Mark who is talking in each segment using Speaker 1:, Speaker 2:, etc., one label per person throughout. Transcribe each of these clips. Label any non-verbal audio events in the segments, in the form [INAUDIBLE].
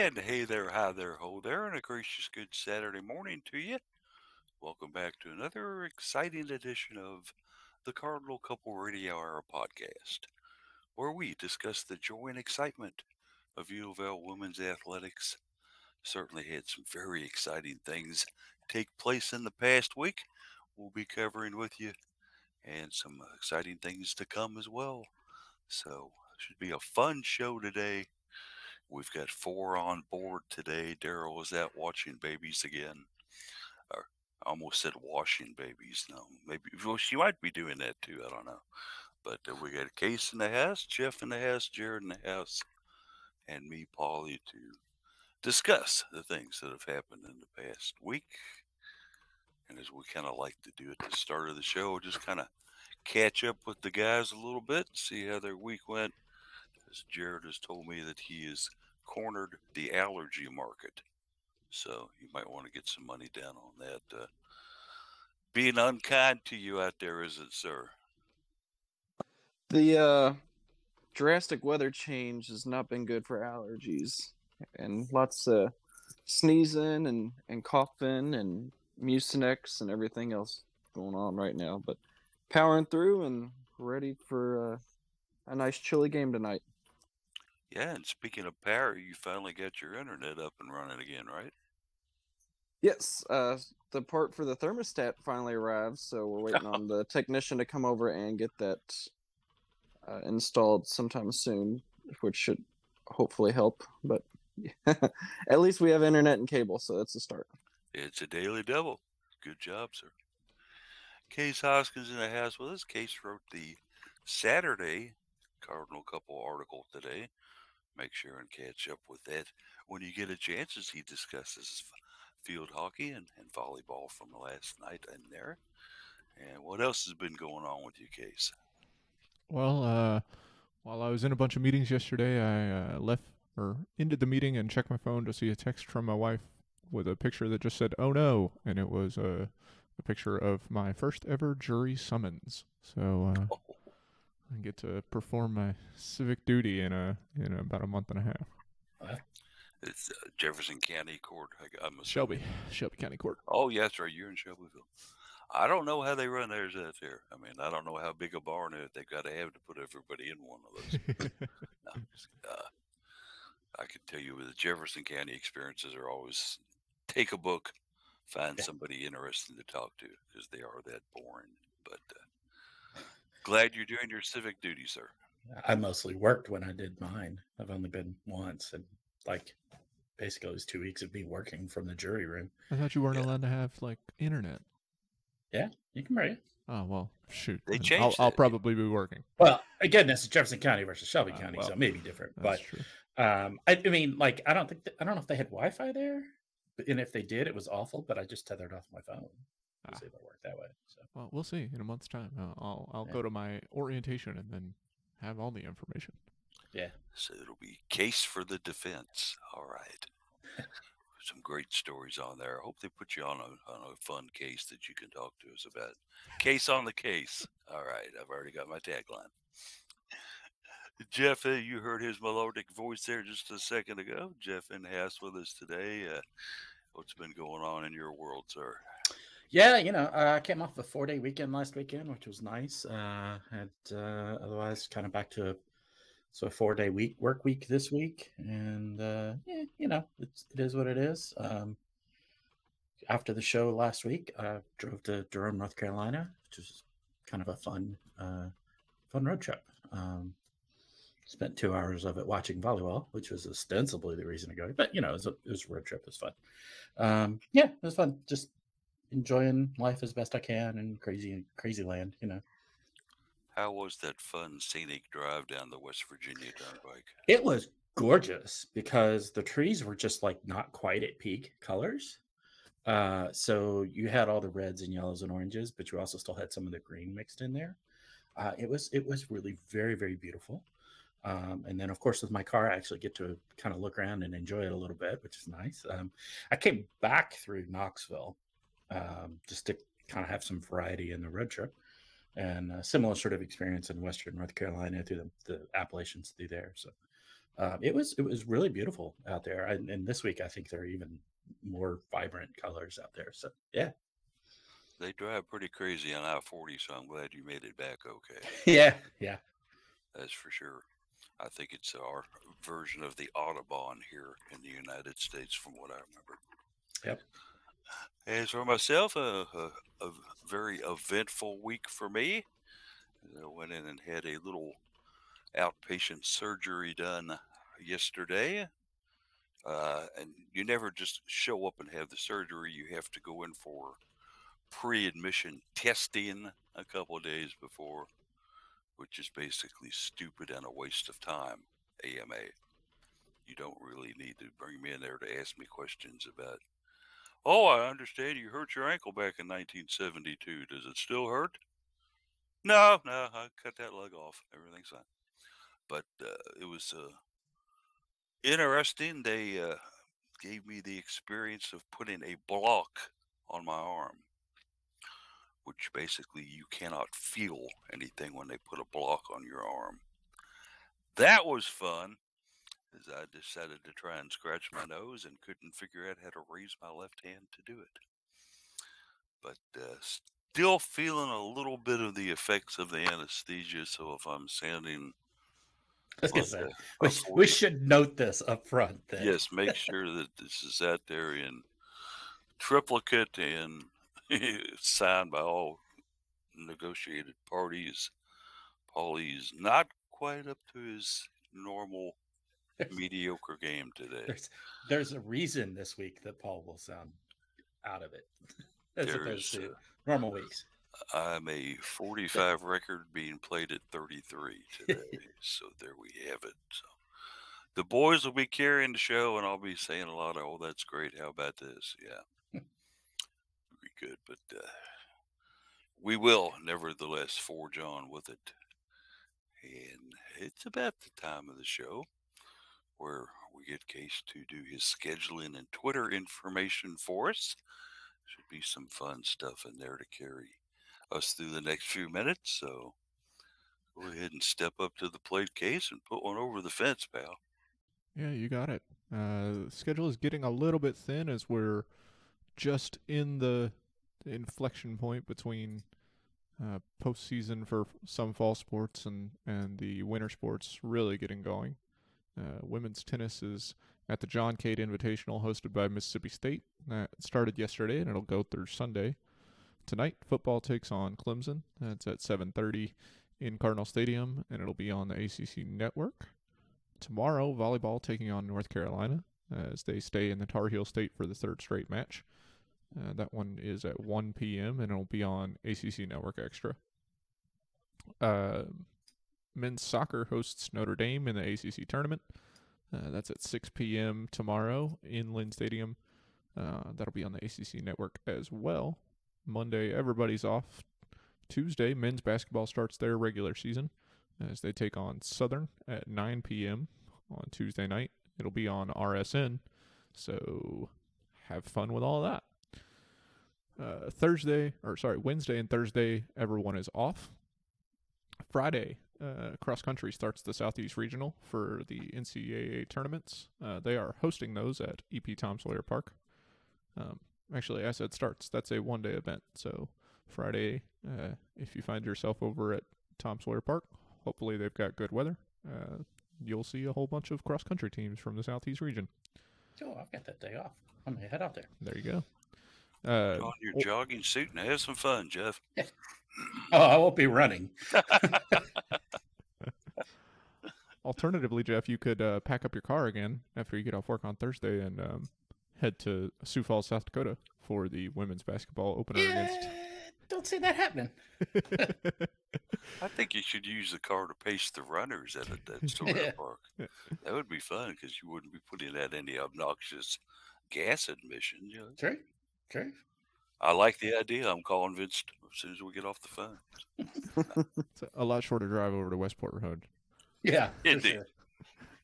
Speaker 1: And hey there, hi there, ho there, and a gracious good Saturday morning to you. Welcome back to another exciting edition of the Cardinal Couple Radio Hour podcast, where we discuss the joy and excitement of U of L women's athletics. Certainly had some very exciting things take place in the past week. We'll be covering with you, and some exciting things to come as well. So, should be a fun show today. We've got four on board today. Daryl is out watching babies again. Or I almost said washing babies. No, maybe well, she might be doing that too. I don't know. But uh, we got a case in the house, Jeff in the house, Jared in the house, and me, Polly, to discuss the things that have happened in the past week. And as we kind of like to do at the start of the show, just kind of catch up with the guys a little bit, see how their week went. As Jared has told me that he has cornered the allergy market. So you might want to get some money down on that. Uh, being unkind to you out there, is it, sir?
Speaker 2: The uh, drastic weather change has not been good for allergies, and lots of sneezing and, and coughing and mucinex and everything else going on right now. But powering through and ready for uh, a nice chilly game tonight.
Speaker 1: Yeah, and speaking of power, you finally got your internet up and running again, right?
Speaker 2: Yes, uh, the part for the thermostat finally arrived, so we're waiting [LAUGHS] on the technician to come over and get that uh, installed sometime soon, which should hopefully help. But [LAUGHS] at least we have internet and cable, so that's a start.
Speaker 1: It's a daily double. Good job, sir. Case Hoskins in the house with us. Case wrote the Saturday Cardinal Couple article today make sure and catch up with that when you get a chance as he discusses field hockey and, and volleyball from last night and there. And what else has been going on with you, Case?
Speaker 3: Well, uh, while I was in a bunch of meetings yesterday, I uh, left or ended the meeting and checked my phone to see a text from my wife with a picture that just said "Oh no," and it was a, a picture of my first ever jury summons. So uh, [LAUGHS] oh. I get to perform my civic duty in a in about a month and a half.
Speaker 1: It's uh, Jefferson County Court. I, am
Speaker 3: Shelby, Shelby County Court.
Speaker 1: Oh, yeah, that's right. You're in Shelbyville. I don't know how they run theirs out there. I mean, I don't know how big a barn they've got to have to put everybody in one of those. [LAUGHS] no, uh, I can tell you the Jefferson County experiences are always take a book, find yeah. somebody interesting to talk to because they are that boring. But uh, Glad you're doing your civic duty, sir.
Speaker 4: I mostly worked when I did mine. I've only been once, and like basically it was two weeks of me working from the jury room.
Speaker 3: I thought you weren't yeah. allowed to have like internet.
Speaker 4: Yeah, you can bring it.
Speaker 3: Oh well, shoot.
Speaker 1: They changed.
Speaker 3: I'll, I'll, probably be working.
Speaker 4: Well, again, this is Jefferson County versus Shelby uh, County, well, so maybe different. But um, I, I, mean, like, I don't think I don't know if they had Wi-Fi there, and if they did, it was awful. But I just tethered off my phone was ah. able to work that way. So
Speaker 3: well, we'll see in a month's time. Uh, I'll I'll yeah. go to my orientation and then have all the information.
Speaker 4: Yeah.
Speaker 1: So it'll be case for the defense. All right. [LAUGHS] Some great stories on there. I hope they put you on a on a fun case that you can talk to us about. Case on the case. All right. I've already got my tagline. Jeff, uh, you heard his melodic voice there just a second ago. Jeff in the house with us today. Uh, what's been going on in your world, sir?
Speaker 4: Yeah, you know, uh, I came off a four day weekend last weekend, which was nice. Uh, uh, otherwise, kind of back to so a four day week work week this week, and uh, yeah, you know, it's it is what it is. Um, after the show last week, I drove to Durham, North Carolina, which was kind of a fun, uh, fun road trip. Um, spent two hours of it watching volleyball, which was ostensibly the reason to go. But you know, it was a, it was a road trip. It was fun. Um, yeah, it was fun. Just enjoying life as best I can in crazy crazy land, you know.
Speaker 1: How was that fun scenic drive down the West Virginia Turnpike?
Speaker 4: It was gorgeous because the trees were just like not quite at peak colors. Uh, so you had all the reds and yellows and oranges, but you also still had some of the green mixed in there. Uh, it was it was really very very beautiful. Um, and then, of course, with my car, I actually get to kind of look around and enjoy it a little bit, which is nice. Um, I came back through Knoxville um, just to kind of have some variety in the road trip. And a similar sort of experience in Western North Carolina through the, the Appalachians through there. So, um, it was it was really beautiful out there. And, and this week, I think there are even more vibrant colors out there. So yeah,
Speaker 1: They drive pretty crazy on I 40, so I'm glad you made it back okay. [LAUGHS]
Speaker 4: yeah, yeah.
Speaker 1: That's for sure. I think it's our version of the Autobahn here in the United States, from what I remember.
Speaker 4: Yep.
Speaker 1: As for myself, a, a, a very eventful week for me. I went in and had a little outpatient surgery done yesterday. Uh, and you never just show up and have the surgery. You have to go in for pre admission testing a couple of days before which is basically stupid and a waste of time. AMA. You don't really need to bring me in there to ask me questions about. Oh, I understand you hurt your ankle back in 1972. Does it still hurt? No, no, I cut that leg off. Everything's fine. But uh, it was uh, interesting. They uh, gave me the experience of putting a block on my arm which basically you cannot feel anything when they put a block on your arm. That was fun, as I decided to try and scratch my nose and couldn't figure out how to raise my left hand to do it. But uh, still feeling a little bit of the effects of the anesthesia. So if I'm sounding [LAUGHS]
Speaker 4: I was gonna
Speaker 1: like a-
Speaker 4: we, we should note this up front. That,
Speaker 1: yes, make sure that this is out there in triplicate and [LAUGHS] signed by all negotiated parties. Paulie's not quite up to his normal [LAUGHS] mediocre game today.
Speaker 4: There's there's a reason this week that Paul will sound out of it [LAUGHS] as
Speaker 1: There
Speaker 4: opposed to normal weeks.
Speaker 1: I'm a 45 record being played at 33 [LAUGHS] today. so there we have it. So the boys will be carrying the show, and I'll be saying a lot of, oh, that's great. How about this? Yeah. Very good. But uh, we will, nevertheless, forge on with it. And it's about the time of the show where we get Case to do his scheduling and Twitter information for us. Should be some fun stuff in there to carry us through the next few minutes. So go ahead and step up to the plate case and put one over the fence, pal.
Speaker 3: Yeah, you got it. Uh, schedule is getting a little bit thin as we're just in the inflection point between uh, postseason for some fall sports and, and the winter sports really getting going. Uh, women's tennis is at the John Cade Invitational hosted by Mississippi State. That started yesterday and it'll go through Sunday. Tonight, football takes on Clemson. That's at 7:30 in Cardinal Stadium, and it'll be on the ACC network. Tomorrow, volleyball taking on North Carolina as they stay in the Tar Heel State for the third straight match. Uh, that one is at 1 p.m. and it'll be on ACC Network Extra. Uh, men's soccer hosts Notre Dame in the ACC tournament. Uh, that's at 6 p.m. tomorrow in Lynn Stadium. Uh, that'll be on the ACC Network as well. Monday, everybody's off. Tuesday, men's basketball starts their regular season as they take on Southern at 9 p.m. on Tuesday night. It'll be on RSN, so have fun with all that. Uh, Thursday, or sorry, Wednesday and Thursday, everyone is off. Friday, uh, cross country starts the Southeast Regional for the NCAA tournaments. Uh, they are hosting those at EP Tom Sawyer Park. Um, actually, I said starts. That's a one day event. So Friday, uh, if you find yourself over at Tom Sawyer Park, hopefully they've got good weather. Uh, you'll see a whole bunch of cross country teams from the Southeast region.
Speaker 4: Oh, I've got that day off. I'm gonna head out there.
Speaker 3: There you go. Uh,
Speaker 1: Put on your jogging suit and have some fun, Jeff. [LAUGHS] [LAUGHS]
Speaker 4: Oh, I won't be running. [LAUGHS]
Speaker 3: alternatively, Jeff, you could uh, pack up your car again after you get off work on Thursday and um, head to Sioux Falls, South Dakota for the women's basketball opener
Speaker 4: Yeah, don't see that happening. [LAUGHS]
Speaker 1: I think you should use the car to pace the runners at a- that sort
Speaker 4: Yeah.
Speaker 1: of park. That would be fun because you wouldn't be putting out any obnoxious gas admission. You know?
Speaker 4: True, true.
Speaker 1: I like the idea. I'm calling Vince as soon as we get off the phone. [LAUGHS]
Speaker 3: it's a lot shorter drive over to Westport Road.
Speaker 4: Yeah, [LAUGHS]
Speaker 1: Indeed.
Speaker 4: sure.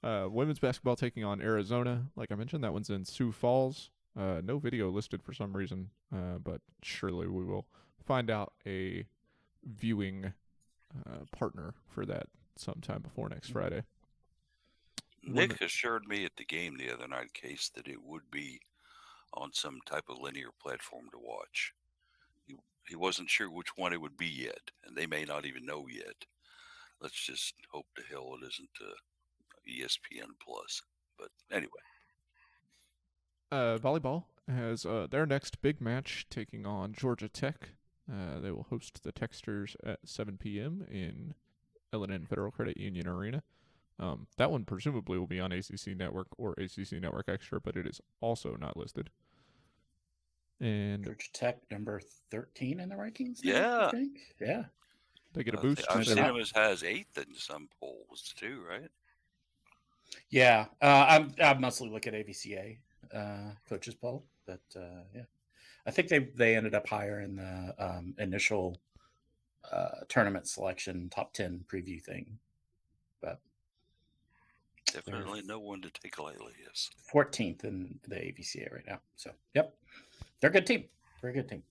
Speaker 3: Uh, women's basketball taking on Arizona. Like I mentioned, that one's in Sioux Falls. Uh, no video listed for some reason, uh, but surely we will find out a viewing uh, partner for that sometime before next Friday.
Speaker 1: Nick assured me at the game the other night, Case, that it would be on some type of linear platform to watch. He, he wasn't sure which one it would be yet, and they may not even know yet. Let's just hope to hell it isn't uh, ESPN Plus. But anyway,
Speaker 3: Uh, volleyball has uh, their next big match taking on Georgia Tech. Uh, they will host the Texters at 7 p.m. in L&N Federal Credit Union Arena. Um, that one presumably will be on ACC Network or ACC Network Extra, but it is also not listed. And
Speaker 4: Georgia Tech number thirteen in the rankings. now,
Speaker 1: Yeah.
Speaker 4: I think. Yeah.
Speaker 3: they get a boost.
Speaker 1: thi- I've seen
Speaker 3: they-
Speaker 1: as high as eighth in some polls too, right?
Speaker 4: Yeah. Uh, I'm I mostly look at AVCA uh, coaches poll, but uh, yeah, I think they they ended up higher in the um, initial uh, tournament selection top ten preview thing, but
Speaker 1: Definitely no one to take lightly. Yes.
Speaker 4: 14th in the AVCA right now. So yep, they're a good team. Very good team.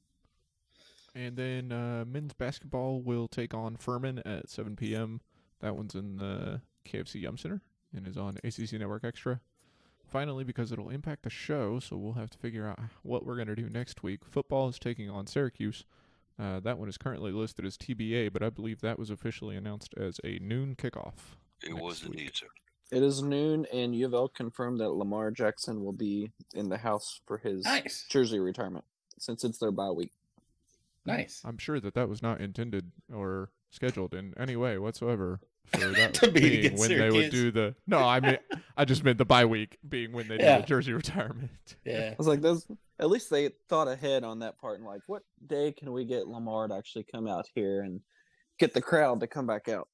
Speaker 3: And then uh, men's basketball will take on Furman at 7 p.m. That one's in the KFC Yum Center and is on ACC Network Extra. Finally, because it'll impact the show, so we'll have to figure out what we're going to do next week. Football is taking on Syracuse. Uh, that one is currently listed as TBA, but I believe that was officially announced as a noon kickoff.
Speaker 1: It
Speaker 3: next
Speaker 1: was
Speaker 3: week.
Speaker 1: indeed, sir.
Speaker 2: It is noon, and U of L confirmed that Lamar Jackson will be in the house for his
Speaker 4: Nice,
Speaker 2: jersey retirement since it's their bye week.
Speaker 4: nice.
Speaker 3: I'm sure that that was not intended or scheduled in any way whatsoever for [LAUGHS] that
Speaker 4: To be
Speaker 3: being
Speaker 4: against
Speaker 3: when they would do the. No, I mean [LAUGHS] I just meant the bye week being when they do the jersey retirement. [LAUGHS]
Speaker 4: Yeah,
Speaker 2: I was like, "Those." At least they thought ahead on that part, and like, what day can we get Lamar to actually come out here and get the crowd to come back out?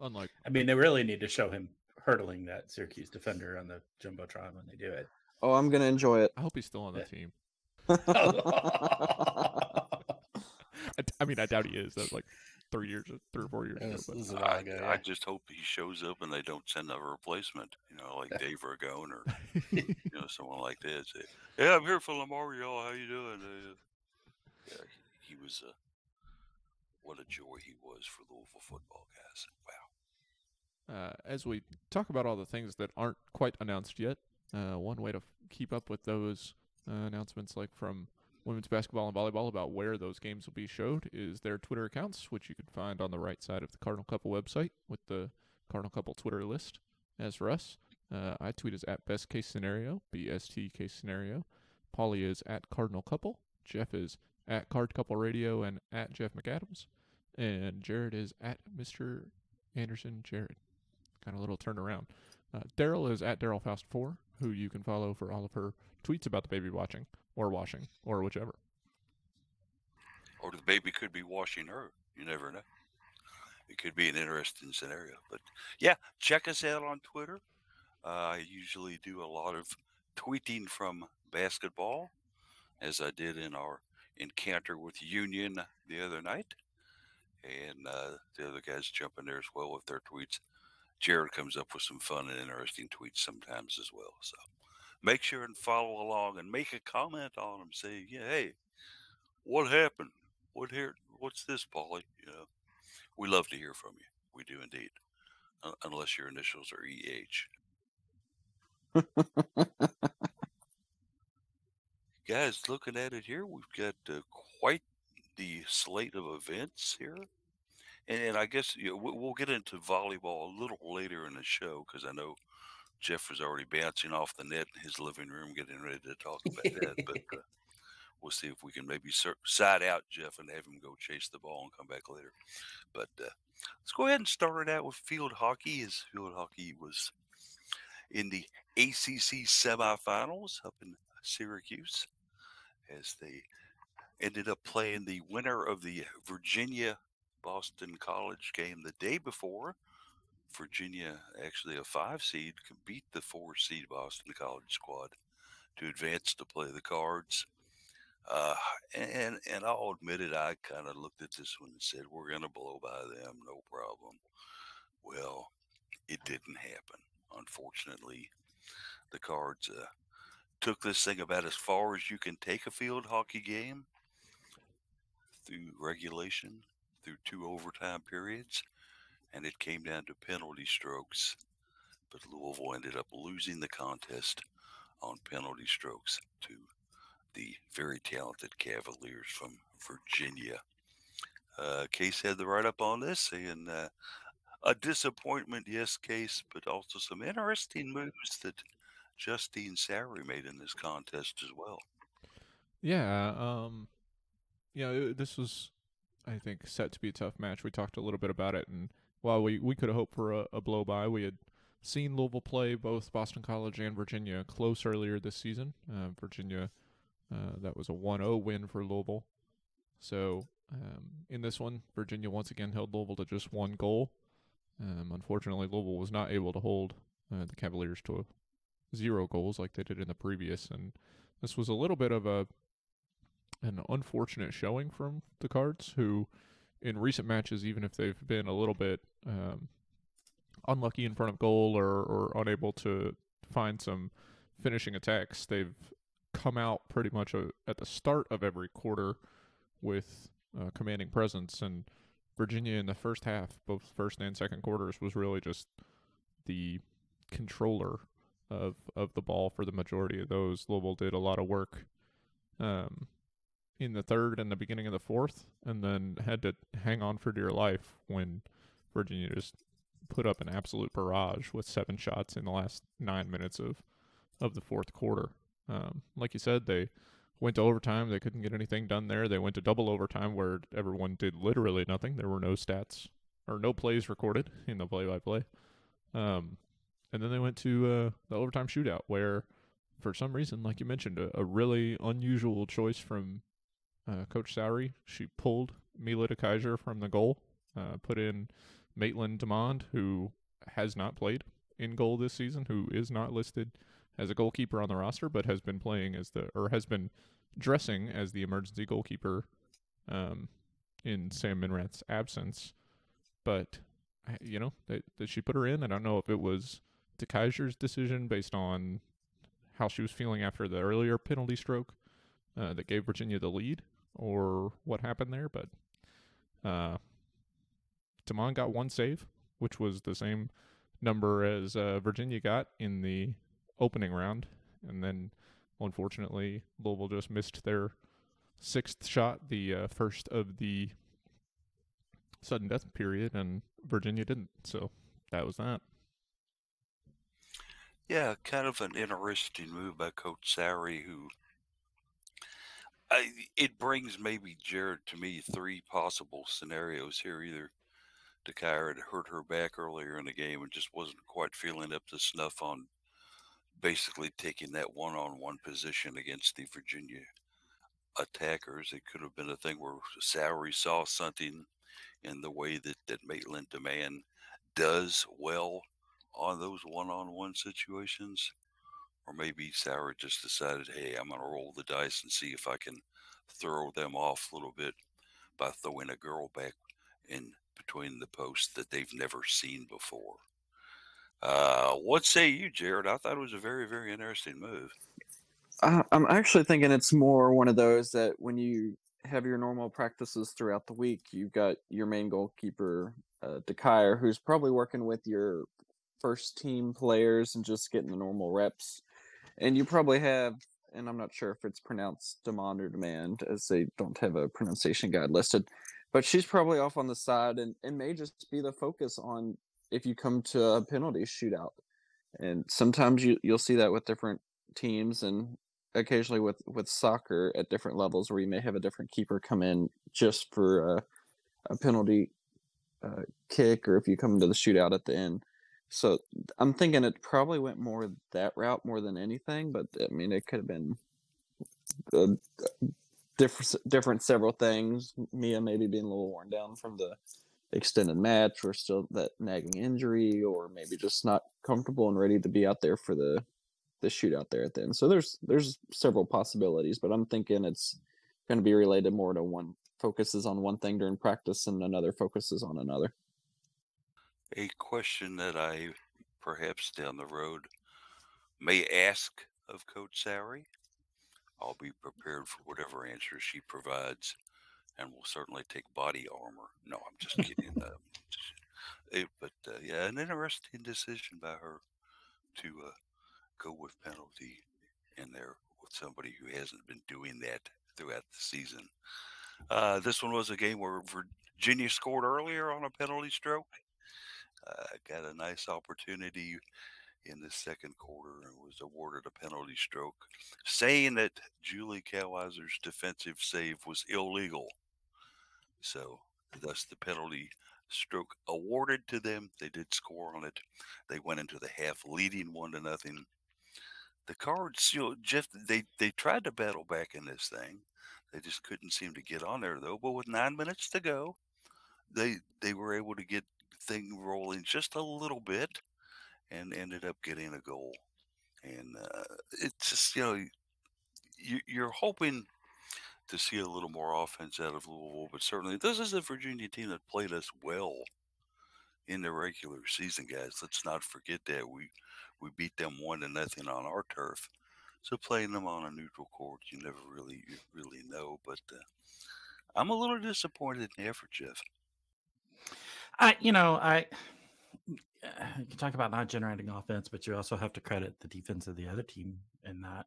Speaker 3: Unlike
Speaker 4: I mean they really need to show him hurdling that Syracuse defender on the jumbotron when they do it.
Speaker 2: Oh, I'm gonna enjoy it.
Speaker 3: I hope he's still on the
Speaker 4: Yeah.
Speaker 3: team. [LAUGHS] I, I mean, I doubt he is. That's like three years, three or four years ago. But
Speaker 4: this is a
Speaker 1: I,
Speaker 4: while ago.
Speaker 1: I just hope he shows up and they don't send a replacement. You know, like [LAUGHS] Dave Ragone or you know [LAUGHS] someone like that. Say, "Yeah, I'm here for Lamar, y'all. How you doing?" Uh, yeah, he, he was. Uh, what a joy he was for Louisville football guys.
Speaker 3: Uh, as we talk about all the things that aren't quite announced yet, uh, one way to f- keep up with those uh, announcements, like from women's basketball and volleyball, about where those games will be showed, is their Twitter accounts, which you can find on the right side of the Cardinal Couple website with the Cardinal Couple Twitter list. As for us, uh, I tweet is at best case scenario, BST case scenario. Polly is at Cardinal Couple. Jeff is at Card Couple Radio and at Jeff McAdams. And Jared is at Mr. Anderson Jared kind of little turnaround. Uh, Daryl is at Daryl Faust four, who you can follow for all of her tweets about the baby watching or washing or whichever.
Speaker 1: Or the baby could be washing her. You never know. It could be an interesting scenario. But yeah, check us out on Twitter. Uh, I usually do a lot of tweeting from basketball, as I did in our encounter with Union the other night. And uh, the other guys jump in there as well with their tweets. Jared comes up with some fun and interesting tweets sometimes as well. So make sure and follow along and make a comment on them. Say, yeah, hey, what happened? What here? What's this, Polly? You know, we love to hear from you. We do indeed, uh, unless your initials are EH. Guys, looking at it here, we've got uh, quite the slate of events here. And, and I guess you know, we- we'll get into volleyball a little later in the show because I know Jeff was already bouncing off the net in his living room, getting ready to talk about that. But [LAUGHS] uh, we'll see if we can maybe side out Jeff and have him go chase the ball and come back later. But uh, let's go ahead and start it out with field hockey. As field hockey was in the ACC semifinals up in Syracuse, as they ended up playing the winner of the Virginia Boston College game the day before. Virginia, actually a five seed, could beat the four seed Boston College squad to advance to play the Cards. Uh, and and I'll admit it, I kind of looked at this one and said, "We're going to blow by them, no problem." Well, it didn't happen. Unfortunately, the Cards uh, took this thing about as far as you can take a field hockey game through regulation, through two overtime periods, and it came down to penalty strokes but Louisville ended up losing the contest on penalty strokes to the very talented Cavaliers from Virginia. Uh, Case had the write up on this, saying uh, a disappointment, yes, Case, but also some interesting moves that Justine Sowry made in this contest as well.
Speaker 3: Yeah, um, you know, this was, I think, set to be a tough match. We talked a little bit about it, and while we, we could have hoped for a, a blow by, we had seen Louisville play both Boston College and Virginia close earlier this season. Uh, Virginia, uh, that was a 1 0 win for Louisville. So um, in this one, Virginia once again held Louisville to just one goal. Um, unfortunately, Louisville was not able to hold uh, the Cavaliers to zero goals like they did in the previous, and this was a little bit of a an unfortunate showing from the Cards, who in recent matches, even if they've been a little bit um, unlucky in front of goal or, or unable to find some finishing attacks, they've come out pretty much a, at the start of every quarter with uh, commanding presence. And Virginia in the first half, both first and second quarters, was really just the controller of of the ball for the majority of those. Louisville did a lot of work um, in the third and the beginning of the fourth, and then had to hang on for dear life when Virginia just put up an absolute barrage with seven shots in the last nine minutes of of the fourth quarter. Um, like you said, they went to overtime. They couldn't get anything done there. They went to double overtime where everyone did literally nothing. There were no stats or no plays recorded in the play-by-play. Um, and then they went to uh, the overtime shootout where, for some reason, like you mentioned, a, a really unusual choice from uh, Coach Sowry. She pulled Mila DeKeyser from the goal, uh, put in Maitland Demond, who has not played in goal this season, who is not listed as a goalkeeper on the roster, but has been playing as the or has been dressing as the emergency goalkeeper um, in Sam Minrath's absence. But you know, that, she put her in. I don't know if it was DeKeyser's decision based on how she was feeling after the earlier penalty stroke uh, that gave Virginia the lead, or what happened there. But uh, Demond got one save, which was the same number as uh, Virginia got in the opening round, and then unfortunately Louisville just missed their sixth shot, the uh, first of the sudden death period, and Virginia didn't. So that was that.
Speaker 1: Yeah, kind of an interesting move by Coach Sowry, who I, it brings maybe Jared to me three possible scenarios here. Either DeKeyser had hurt her back earlier in the game and just wasn't quite feeling up to snuff on basically taking that one-on-one position against the Virginia attackers. It could have been a thing where Sowry saw something in the way that that Maitland Demand does well on those one-on-one situations, or maybe Sarah just decided, hey, I'm going to roll the dice and see if I can throw them off a little bit by throwing a girl back in between the posts that they've never seen before. Uh, what say you, Jared? I thought it was a very, very interesting move.
Speaker 2: Uh, I'm actually thinking it's more one of those that when you have your normal practices throughout the week, you've got your main goalkeeper, uh, who's probably working with your first team players and just getting the normal reps. And you probably have, and I'm not sure if it's pronounced demand or demand, as they don't have a pronunciation guide listed, but she's probably off on the side and, and may just be the focus on if you come to a penalty shootout. And sometimes you, you'll see that with different teams and occasionally with, with soccer at different levels where you may have a different keeper come in just for a, a penalty uh, kick or if you come into the shootout at the end. So I'm thinking it probably went more that route more than anything, but I mean it could have been a, different different several things. Mia maybe being a little worn down from the extended match or still that nagging injury or maybe just not comfortable and ready to be out there for the the shootout there at the end. So there's there's several possibilities, but I'm thinking it's going to be related more to one focuses on one thing during practice and another focuses on another.
Speaker 1: A question that I perhaps down the road may ask of Coach Sowry. I'll be prepared for whatever answer she provides and will certainly take body armor. No, I'm just [LAUGHS] kidding. uh, it, but uh, yeah, an interesting decision by her. to uh, go with penalty in there with somebody who hasn't been doing that throughout the season. Uh, this one was a game where Virginia scored earlier on a penalty stroke. Uh, got a nice opportunity in the second quarter and was awarded a penalty stroke, saying that Julie Cowheiser's defensive save was illegal. So, thus the penalty stroke awarded to them. They did score on it. They went into the half leading one to nothing. The Cards, you know, Jeff, they they tried to battle back in this thing. They just couldn't seem to get on there though. But with nine minutes to go, they they were able to get thing rolling just a little bit, and ended up getting a goal. And uh, it's just you know you, you're hoping to see a little more offense out of Louisville, but certainly this is a Virginia team that played us well in the regular season, guys. Let's not forget that we we beat them one to nothing on our turf. So playing them on a neutral court, you never really really know. But uh, I'm a little disappointed in the effort, Jeff.
Speaker 4: I, you know, I you can talk about not generating offense, but you also have to credit the defense of the other team in that,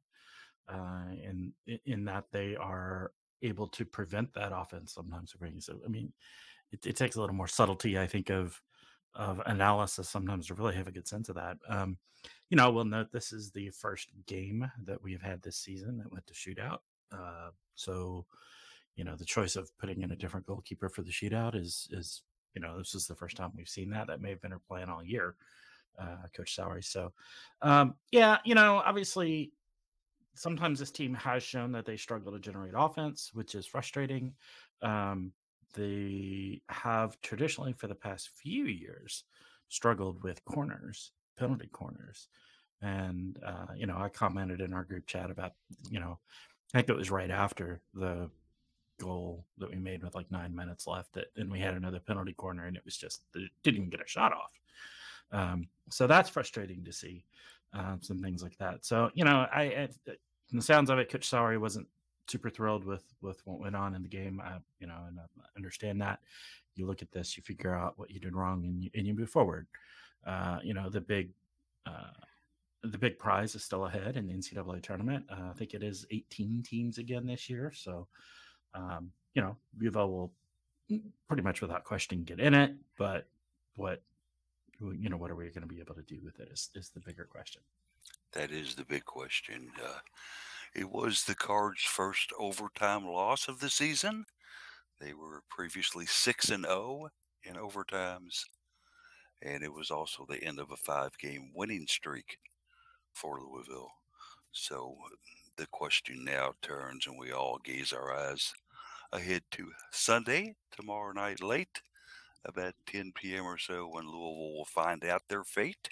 Speaker 4: uh, in in that they are able to prevent that offense sometimes. So, I mean, it, it takes a little more subtlety, I think, of of analysis sometimes to really have a good sense of that. Um, you know, we'll note this is the first game that we have had this season that went to shootout. Uh, so, you know, the choice of putting in a different goalkeeper for the shootout is is you know this is the first time we've seen that. That may have been her plan all year, uh, Coach Sowry. So, um, yeah, you know, obviously. Sometimes this team has shown that they struggle to generate offense, which is frustrating. Um, they have traditionally for the past few years struggled with corners, penalty corners. And, uh, you know, I commented in our group chat about, you know, I think it was right after the goal that we made with like nine minutes left that, and we had another penalty corner and it was just, it didn't even get a shot off. Um, so that's frustrating to see um, some things like that. So, you know, I, I, from the sounds of it, Coach Sowry wasn't super thrilled with with what went on in the game. I, you know, and I understand that. You look at this, you figure out what you did wrong, and you, and you move forward. Uh, you know, the big uh, the big prize is still ahead in the NCAA tournament. Uh, I think it is 18 teams again this year. So, um, you know, UVA will pretty much without question get in it. But what, you know, what are we going to be able to do with it is, is the bigger question.
Speaker 1: That is the big question. Uh, it was the Cards' first overtime loss of the season. They were previously 6 and 0 in overtimes, and it was also the end of a five game winning streak for Louisville. So the question now turns, and we all gaze our eyes ahead to Sunday, tomorrow night late, about 10 p.m. or so, when Louisville will find out their fate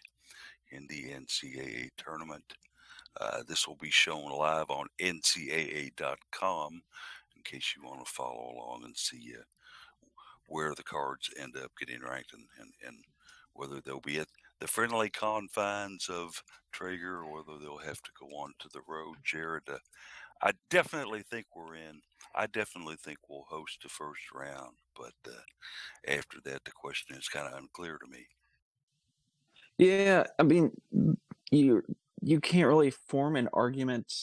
Speaker 1: in the NCAA tournament. Uh, this will be shown live on ncaa.com in case you want to follow along and see uh, where the cards end up getting ranked and, and, and whether they'll be at the friendly confines of Trager or whether they'll have to go on to the road. Jared, uh, I definitely think we're in. I definitely think we'll host the first round, but uh, after that, the question is kind of unclear to me.
Speaker 2: Yeah, I mean, you you can't really form an argument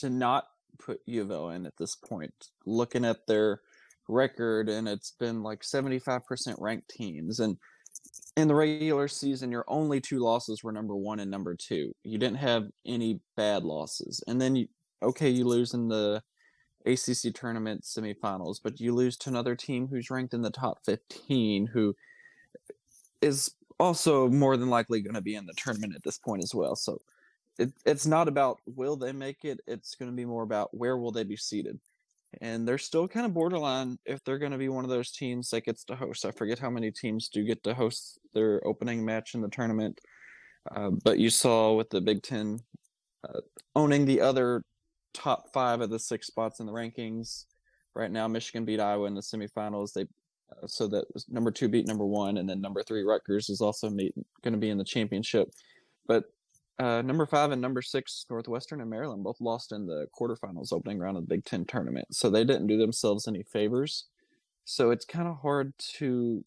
Speaker 2: to not put U of L in at this point. Looking at their record, and it's been like 75% ranked teams. And in the regular season, your only two losses were number one and number two. You didn't have any bad losses. And then you, okay, you lose in the ACC tournament semifinals, but you lose to another team who's ranked in the top 15, who is also more than likely going to be in the tournament at this point as well. So it, it's not about will they make it. It's going to be more about where will they be seated. And they're still kind of borderline if they're going to be one of those teams that gets to host. I forget how many teams do get to host their opening match in the tournament. Uh, but you saw with the Big Ten uh, owning the other top five of the six spots in the rankings. Right now, Michigan beat Iowa in the semifinals. They uh, so that number two beat number one, and then number three Rutgers is also going to be in the championship. But uh, number five and number six Northwestern and Maryland both lost in the quarterfinals opening round of the Big Ten tournament, so they didn't do themselves any favors. So it's kind of hard to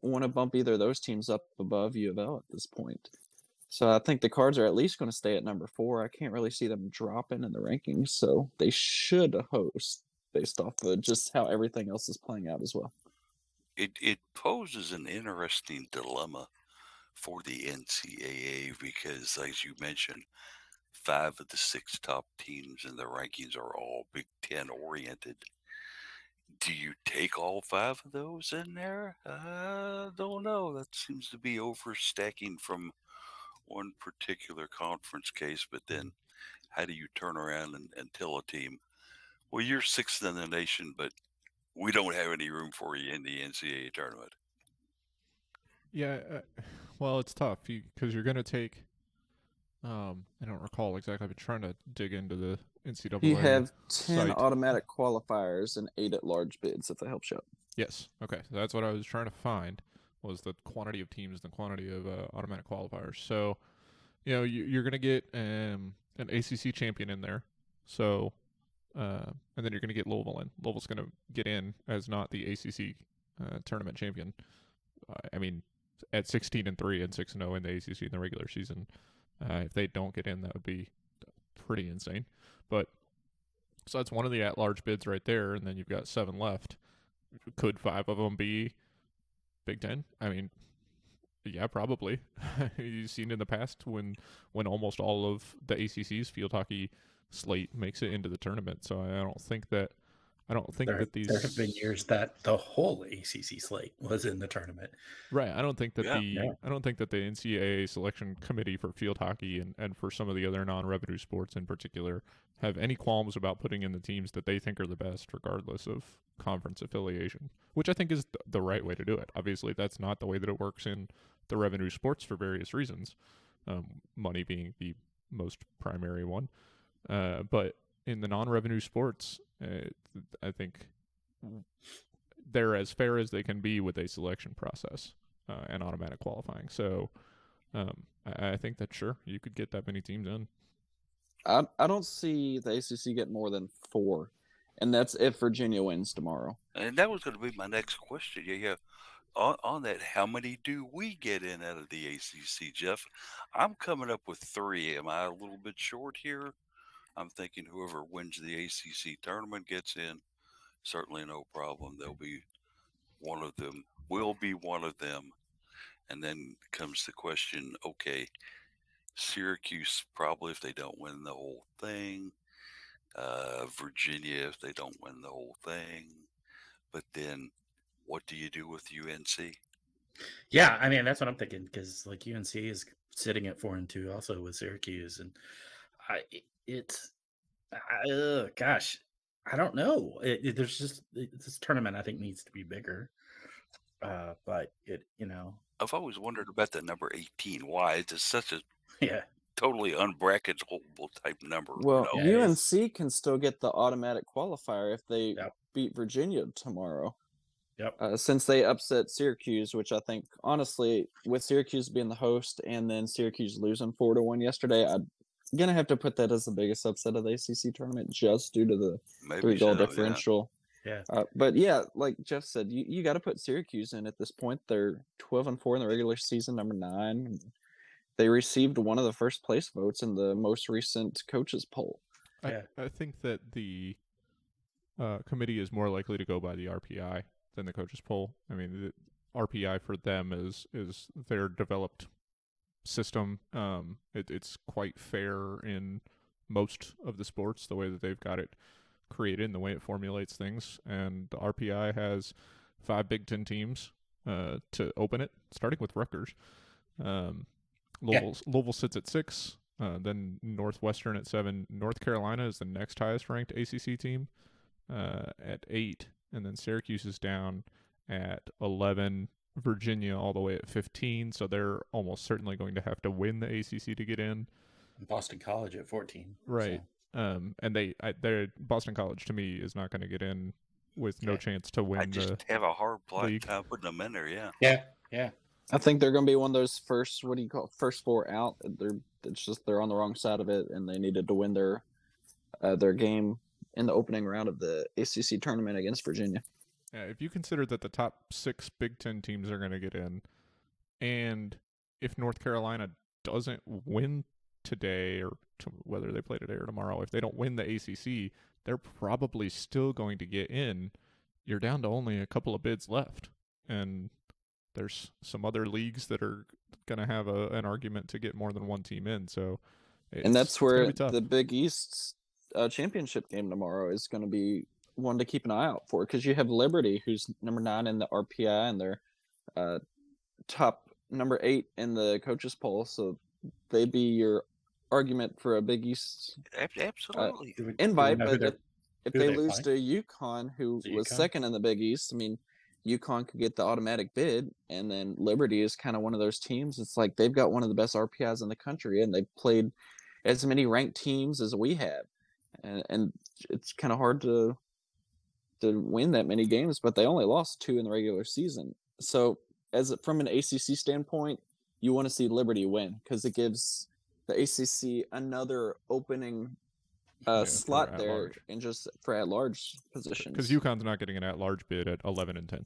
Speaker 2: want to bump either of those teams up above U of L at this point. So I think the Cards are at least going to stay at number four. I can't really see them dropping in the rankings, so they should host based off of just how everything else is playing out as well.
Speaker 1: It it poses an interesting dilemma for the NCAA because, as you mentioned, five of the six top teams in the rankings are all Big Ten oriented. Do you take all five of those in there? I don't know. That seems to be overstacking from one particular conference case, but then how do you turn around and, and tell a team, well, you're sixth in the nation, but we don't have any room for you in the NCAA tournament?
Speaker 3: Yeah, uh, well, it's tough because you, are going to take. Um, I don't recall exactly. I've been trying to dig into the NCAA.
Speaker 2: You have ten
Speaker 3: site.
Speaker 2: automatic qualifiers and eight at large bids. If that helps you out.
Speaker 3: Yes. Okay. So that's what I was trying to find was the quantity of teams, and the quantity of uh, automatic qualifiers. So, you know, you, are going to get um, an ACC champion in there. So, uh, and then you're going to get Louisville in. Louisville's going to get in as not the ACC uh, tournament champion. I mean, at 16 and three and six and zero in the ACC in the regular season. Uh, if they don't get in, that would be pretty insane. But so that's one of the at-large bids right there, and then you've got seven left. Could five of them be Big Ten? I mean, yeah, probably. [LAUGHS] You've seen in the past when when almost all of the ACC's field hockey slate makes it into the tournament. So I don't think that I don't think
Speaker 4: there,
Speaker 3: that these
Speaker 4: there have been years that the whole ACC slate was in the tournament.
Speaker 3: Right. I don't think that
Speaker 1: yeah,
Speaker 3: the
Speaker 4: yeah.
Speaker 3: I don't think that the NCAA selection committee for field hockey and, and for some of the other non-revenue sports in particular have any qualms about putting in the teams that they think are the best, regardless of conference affiliation. Which I think is th- the right way to do it. Obviously, that's not the way that it works in the revenue sports for various reasons. Um, money being the most primary one. Uh, but in the non-revenue sports, uh, I think they're as fair as they can be with a selection process uh, and automatic qualifying. So um, I, I, think that sure you could get that many teams in.
Speaker 2: I I don't see the ACC get more than four, and that's if Virginia wins tomorrow.
Speaker 1: And that was going to be my next question. Yeah, yeah. On, on that, how many do we get in out of the ACC, Jeff? I'm coming up with three. Am I a little bit short here? I'm thinking whoever wins the ACC tournament gets in. Certainly no problem. They'll be one of them. Will be one of them. And then comes the question: Okay, Syracuse probably if they don't win the whole thing. Uh, Virginia if they don't win the whole thing. But then, what do you do with UNC?
Speaker 4: Yeah, I mean that's what I'm thinking because like UNC is sitting at four and two also with Syracuse, and I it's uh, gosh, I don't know. It, it, there's just it, this tournament. I think needs to be bigger. Uh, but it, you know,
Speaker 1: I've always wondered about the number eighteen. Why it's just such a [LAUGHS]
Speaker 4: yeah,
Speaker 1: totally unbracketable type number.
Speaker 2: Well,
Speaker 1: you know?
Speaker 4: Yeah,
Speaker 2: UNC can still get the automatic qualifier if they
Speaker 4: Yep.
Speaker 2: beat Virginia tomorrow.
Speaker 4: Yep.
Speaker 2: Uh, since they upset Syracuse, which I think honestly, with Syracuse being the host and then Syracuse losing four to one yesterday, I'm gonna have to put that as the biggest upset of the ACC tournament just due to the
Speaker 1: maybe
Speaker 2: three goal
Speaker 1: so, yeah.
Speaker 2: differential.
Speaker 4: yeah.
Speaker 2: Uh, but yeah, like Jeff said, you, you got to put Syracuse in at this point. They're 12 and 4 in the regular season, number nine. They received one of the first place votes in the most recent coaches poll.
Speaker 3: I,
Speaker 4: Yeah.
Speaker 3: I think that the uh, committee is more likely to go by the RPI than the coaches poll. I mean, the RPI for them is is their developed system. Um, it, it's quite fair in most of the sports the way that they've got it created and the way it formulates things. And the RPI has five Big Ten teams uh, to open it, starting with Rutgers. Um,
Speaker 4: Yeah.
Speaker 3: Louisville, Louisville sits at six. Uh, then Northwestern at seven. North Carolina is the next highest ranked ACC team uh, at eight, and then Syracuse is down at eleven. Virginia all the way at fifteen, so they're almost certainly going to have to win the ACC to get in.
Speaker 4: Boston College at 14.
Speaker 3: Right. Um, and they, I, they're Boston College to me is not going to get in with no
Speaker 4: Okay.
Speaker 3: chance to win
Speaker 1: I just
Speaker 3: the.
Speaker 1: have a hard black
Speaker 3: league.
Speaker 1: time putting them in there. Yeah.
Speaker 4: Yeah. Yeah.
Speaker 2: I think they're going to be one of those first, what do you call it, first four out. They're it's just they're on the wrong side of it, and they needed to win their uh, their game in the opening round of the ACC tournament against Virginia.
Speaker 3: Yeah, if you consider that the top six Big Ten teams are going to get in, and if North Carolina doesn't win today or to, whether they play today or tomorrow, if they don't win the ACC, they're probably still going to get in. You're down to only a couple of bids left, and there's some other leagues that are going to have a, an argument to get more than one team in. So,
Speaker 2: and that's where the Big East uh, championship game tomorrow is going to be one to keep an eye out for because you have Liberty, who's number nine in the RPI, and they're uh, top number eight in the coaches poll. So they'd be your argument for a Big East
Speaker 1: Absolutely.
Speaker 4: Do we- do we
Speaker 2: invite. But if, if they
Speaker 4: they
Speaker 2: lose
Speaker 4: play?
Speaker 2: to UConn, who
Speaker 4: it
Speaker 2: was
Speaker 4: UConn?
Speaker 2: second in the Big East, I mean, UConn could get the automatic bid, and then Liberty is kind of one of those teams. It's like they've got one of the best RPIs in the country, and they've played as many ranked teams as we have, and, and it's kind of hard to to win that many games. But they only lost two in the regular season, so as from an ACC standpoint, you want to see Liberty win because it gives the ACC another opening uh,
Speaker 3: Yeah,
Speaker 2: slot there
Speaker 3: large.
Speaker 2: and just for at large positions.
Speaker 3: because UConn's not getting an at-large bid at 11 and 10.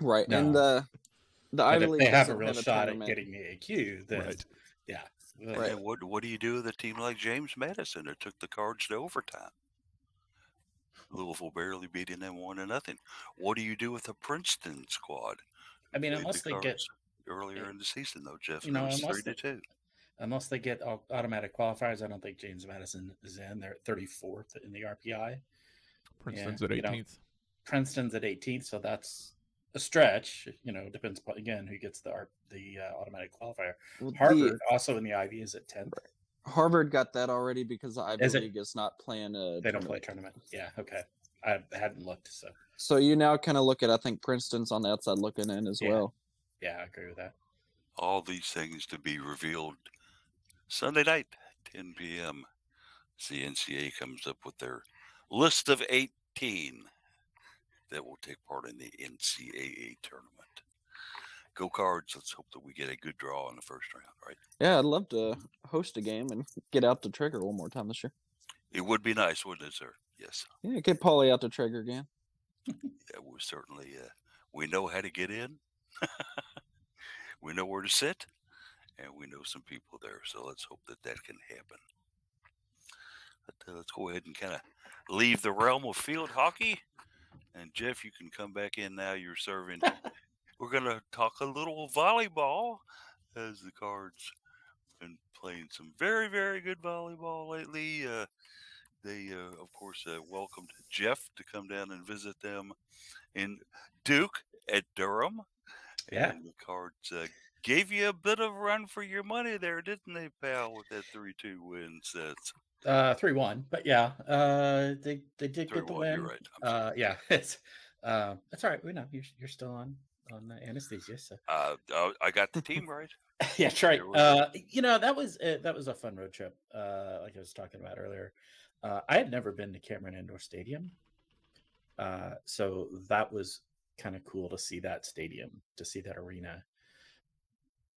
Speaker 2: right and the the Ivy League
Speaker 4: they have a
Speaker 2: doesn't
Speaker 4: real
Speaker 2: a
Speaker 4: shot at getting the AQ, then
Speaker 3: Right.
Speaker 4: yeah.
Speaker 2: Right.
Speaker 1: then what what do you do with a team like James Madison that took the cards to overtime? Louisville barely beating them one to nothing. What do you do with the Princeton squad?
Speaker 4: I mean,
Speaker 1: Played the
Speaker 4: unless they get
Speaker 1: earlier in the season though, Jeff.
Speaker 4: you
Speaker 1: and it
Speaker 4: know,
Speaker 1: was
Speaker 4: unless
Speaker 1: three to
Speaker 4: they-
Speaker 1: two.
Speaker 4: unless they get au- automatic qualifiers, I don't think James Madison is in. They're at 34th in the RPI.
Speaker 3: Princeton's
Speaker 4: you
Speaker 3: at
Speaker 4: know,
Speaker 3: 18th.
Speaker 4: Princeton's at 18th, so that's a stretch. You know, depends again who gets the the uh, automatic qualifier.
Speaker 2: Well, the-
Speaker 4: Harvard also in the Ivy is at 10th.
Speaker 2: Harvard got that already because the Ivy
Speaker 4: Is it-
Speaker 2: League is not playing a
Speaker 4: They don't play
Speaker 2: tournament.
Speaker 4: tournament. Yeah, okay. I hadn't looked, so
Speaker 2: So you now kind of look at I think Princeton's on the outside looking in as
Speaker 4: Yeah.
Speaker 2: well.
Speaker 4: yeah, I agree with that.
Speaker 1: All these things to be revealed Sunday night, 10 p.m. CNCA comes up with their list of 18 that will take part in the NCAA tournament. Go cards. Let's hope that we get a good draw in the first round, right?
Speaker 2: Yeah, I'd love to host a game and [LAUGHS] get out to Trager one more time this year.
Speaker 1: It would be nice, wouldn't it, sir? Yes.
Speaker 2: Yeah, get Paulie out to Trager again. [LAUGHS]
Speaker 1: Yeah, we certainly uh, we know how to get in. [LAUGHS] we know where to sit, and we know some people there. So let's hope that that can happen. But, uh, let's go ahead and kind of leave the realm of field hockey. And Jeff, you can come back in now. You're serving. We're gonna talk a little volleyball, as the Cards been playing some very, very good volleyball lately. Uh, they, uh, of course, uh, welcomed Jeff to come down and visit them in Duke at Durham.
Speaker 4: Yeah.
Speaker 1: And the Cards uh, gave you a bit of run for your money there, didn't they, pal? With that three-two win, that's
Speaker 4: Uh, three one, but yeah, uh, they they did get the
Speaker 1: three-one.
Speaker 4: win.
Speaker 1: You're right.
Speaker 4: Uh, yeah, [LAUGHS] it's uh, that's all right. We know you're you're still on on uh, anesthesia, so
Speaker 1: Uh, uh, I got the team right. [LAUGHS]
Speaker 4: yeah, that's right. Uh, you know that was uh, that was a fun road trip. Uh, like I was talking about earlier, uh, I had never been to Cameron Indoor Stadium, uh, so that was kind of cool to see that stadium, to see that arena.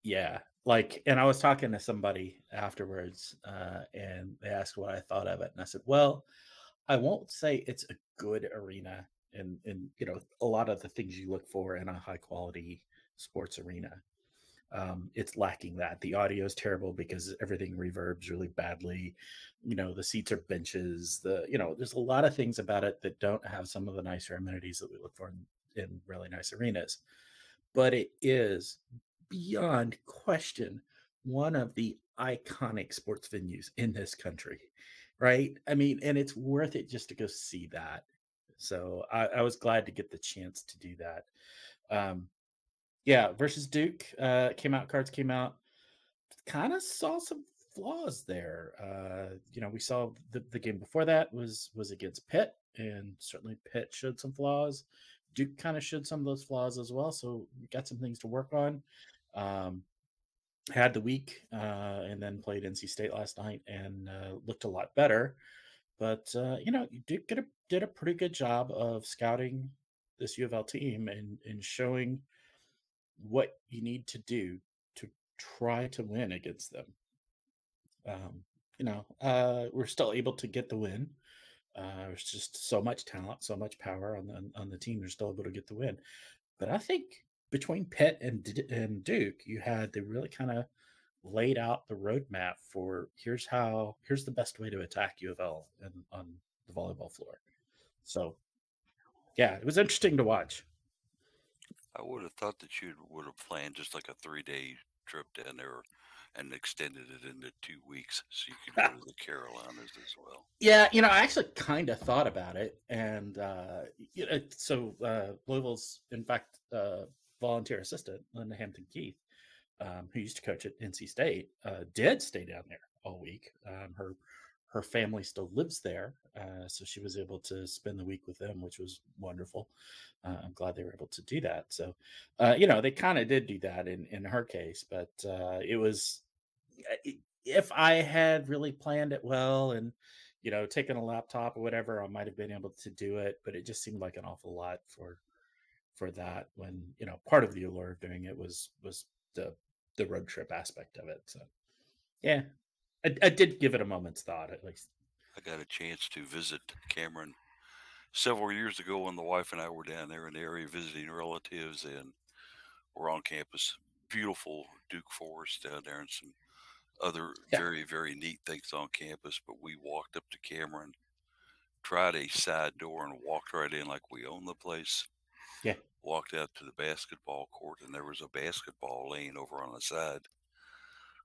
Speaker 4: Yeah, like, and I was talking to somebody afterwards, uh, and they asked what I thought of it, and I said, "Well, I won't say it's a good arena, and and you know a lot of the things you look for in a high quality sports arena." um, it's lacking that. The audio is terrible because everything reverbs really badly. You know, the seats are benches. The you know, there's a lot of things about it that don't have some of the nicer amenities that we look for in, in really nice arenas. But it is beyond question one of the iconic sports venues in this country, right? I mean, and it's worth it just to go see that. So I, I was glad to get the chance to do that. Um, yeah, versus Duke uh, came out. Cards came out. Kind of saw some flaws there. Uh, you know, we saw the, the game before that was was against Pitt, and certainly Pitt showed some flaws. Duke kind of showed some of those flaws as well. So got some things to work on. Um, had the week uh, and then played NC State last night and uh, looked a lot better. But uh, you know, you did get a, did a pretty good job of scouting this U of L team and and showing what you need to do to try to win against them. Um, you know, uh, we're still able to get the win. Uh, there's just so much talent, so much power on the on the team. They're still able to get the win. But I think between Pitt and and Duke, you had the really kind of laid out the roadmap for here's how here's the best way to attack U of L and on the volleyball floor. So, yeah, it was interesting to watch.
Speaker 1: I would have thought that you would have planned just like a three day trip down there and extended it into two weeks so you could go to [LAUGHS] the Carolinas as well.
Speaker 4: Yeah, you know, I actually kind of thought about it, and uh, you know, so uh, Louisville's, in fact, uh, volunteer assistant Linda Hampton Keith, um, who used to coach at NC State, uh, did stay down there all week. Um, her her family still lives there, uh, so she was able to spend the week with them, which was wonderful. Uh, I'm glad they were able to do that. So, uh, you know, they kind of did do that in in her case, but uh, it was if I had really planned it well and you know taken a laptop or whatever, I might have been able to do it. But it just seemed like an awful lot for for that when you know part of the allure of doing it was was the the road trip aspect of it. So yeah, I, I did give it a moment's thought at least.
Speaker 1: I got a chance to visit Cameron several years ago when the wife and I were down there in the area visiting relatives and we're on campus. Beautiful Duke Forest down there and some other
Speaker 4: Yeah.
Speaker 1: very, very neat things on campus. But we walked up to Cameron, tried a side door, and walked right in like we own the place.
Speaker 4: Yeah.
Speaker 1: Walked out to the basketball court, and there was a basketball lane over on the side.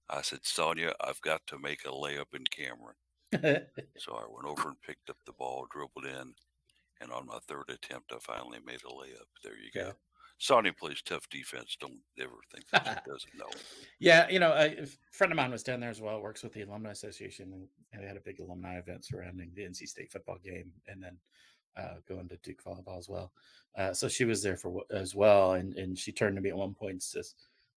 Speaker 1: I said, Sonia, I've got to make a layup in Cameron. [LAUGHS] So I went over and picked up the ball, dribbled in, and on my third attempt, I finally made a layup. There you
Speaker 4: Yeah.
Speaker 1: go. Sonia plays tough defense. Don't ever think that she [LAUGHS] doesn't know.
Speaker 4: Yeah, you know, a friend of mine was down there as well. Works with the alumni association, and they had a big alumni event surrounding the NC State football game, and then uh, going to Duke volleyball as well. Uh, so she was there for as well, and and she turned to me at one point and says,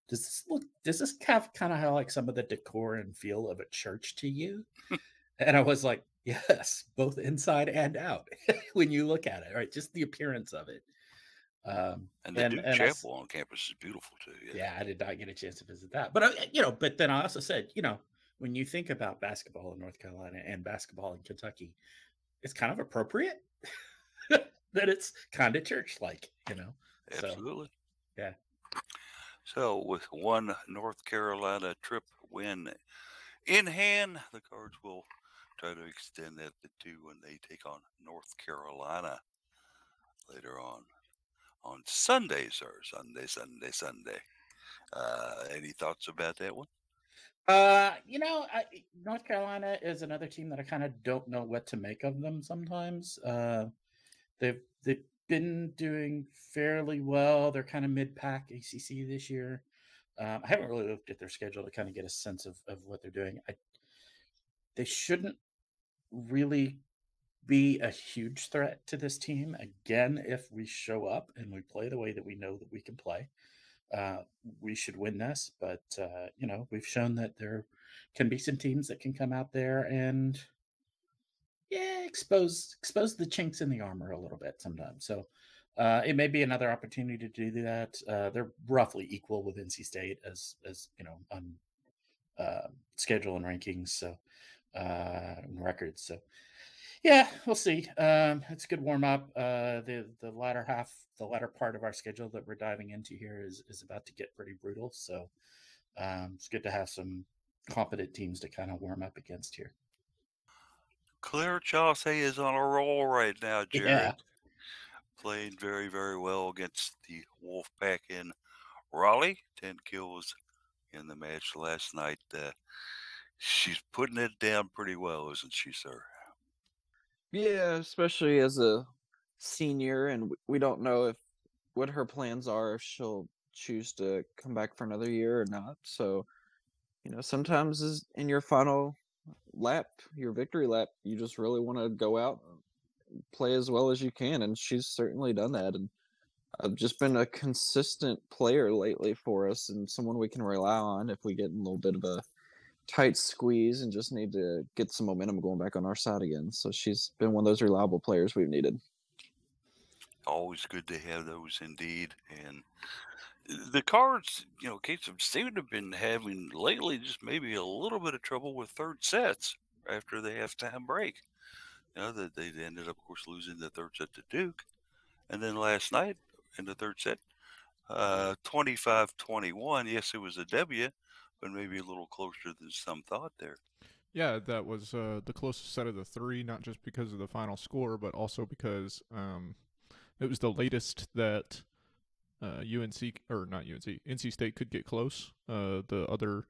Speaker 4: "Does this look? Does this have kind of how like some of the decor and feel of a church to you?" [LAUGHS] and I was like, "Yes, both inside and out. [LAUGHS] when you look at it, right? Just the appearance of it." Um,
Speaker 1: And the
Speaker 4: And-
Speaker 1: Duke
Speaker 4: and I
Speaker 1: Chapel on campus is beautiful too. Yeah.
Speaker 4: yeah, I did not get a chance to visit that. But I, you know, but then I also said, you know, when you think about basketball in North Carolina and basketball in Kentucky, it's kind of appropriate [LAUGHS] that it's kind of church-like, you know. So,
Speaker 1: Absolutely.
Speaker 4: yeah.
Speaker 1: So with one North Carolina trip win in hand, the Cards will try to extend that to two when they take on North Carolina later on on Sunday, sir. Sunday, Sunday, Sunday. Uh, any thoughts about that one?
Speaker 4: Uh, you know, I, North Carolina is another team that I kind of don't know what to make of them sometimes. Uh, they've they've been doing fairly well. They're kind of mid pack ACC this year. Um, I haven't really looked at their schedule to kind of get a sense of, of what they're doing. I, they shouldn't really be a huge threat to this team again if we show up and we play the way that we know that we can play uh, we should win this. But uh, you know, we've shown that there can be some teams that can come out there and yeah, expose expose the chinks in the armor a little bit sometimes. So uh, it may be another opportunity to do that. Uh, they're roughly equal with NC State as as you know on uh, schedule and rankings, so uh, and records. So yeah, we'll see. Um, it's a good warm up. Uh, the the latter half, the latter part of our schedule that we're diving into here is is about to get pretty brutal. So um, it's good to have some competent teams to kind of warm up against here.
Speaker 1: Claire Chaussee is on a roll right now, Jared.
Speaker 4: Yeah.
Speaker 1: Playing very, very well against the Wolfpack in Raleigh. 10 kills in the match last night. Uh, she's putting it down pretty well, isn't she, sir?
Speaker 2: Yeah, especially as a senior, and we don't know if what her plans are, if she'll choose to come back for another year or not. So, you know, sometimes in your final lap, your victory lap, you just really want to go out play as well as you can, and she's certainly done that. And I've just been a consistent player lately for us, and someone we can rely on if we get in a little bit of a tight squeeze and just need to get some momentum going back on our side again. So she's been one of those reliable players we've needed.
Speaker 1: Always good to have those indeed. And the cards, you know, Case of seem to have been having lately just maybe a little bit of trouble with third sets after the halftime break. You know, that they ended up, of course, losing the third set to Duke. And then last night in the third set, uh, 25 21, yes, it was a W, but maybe a little closer than some thought there.
Speaker 3: Yeah, that was uh, the closest set of the three, not just because of the final score, but also because um, it was the latest that uh, UNC or not UNC, NC State could get close. Uh, the other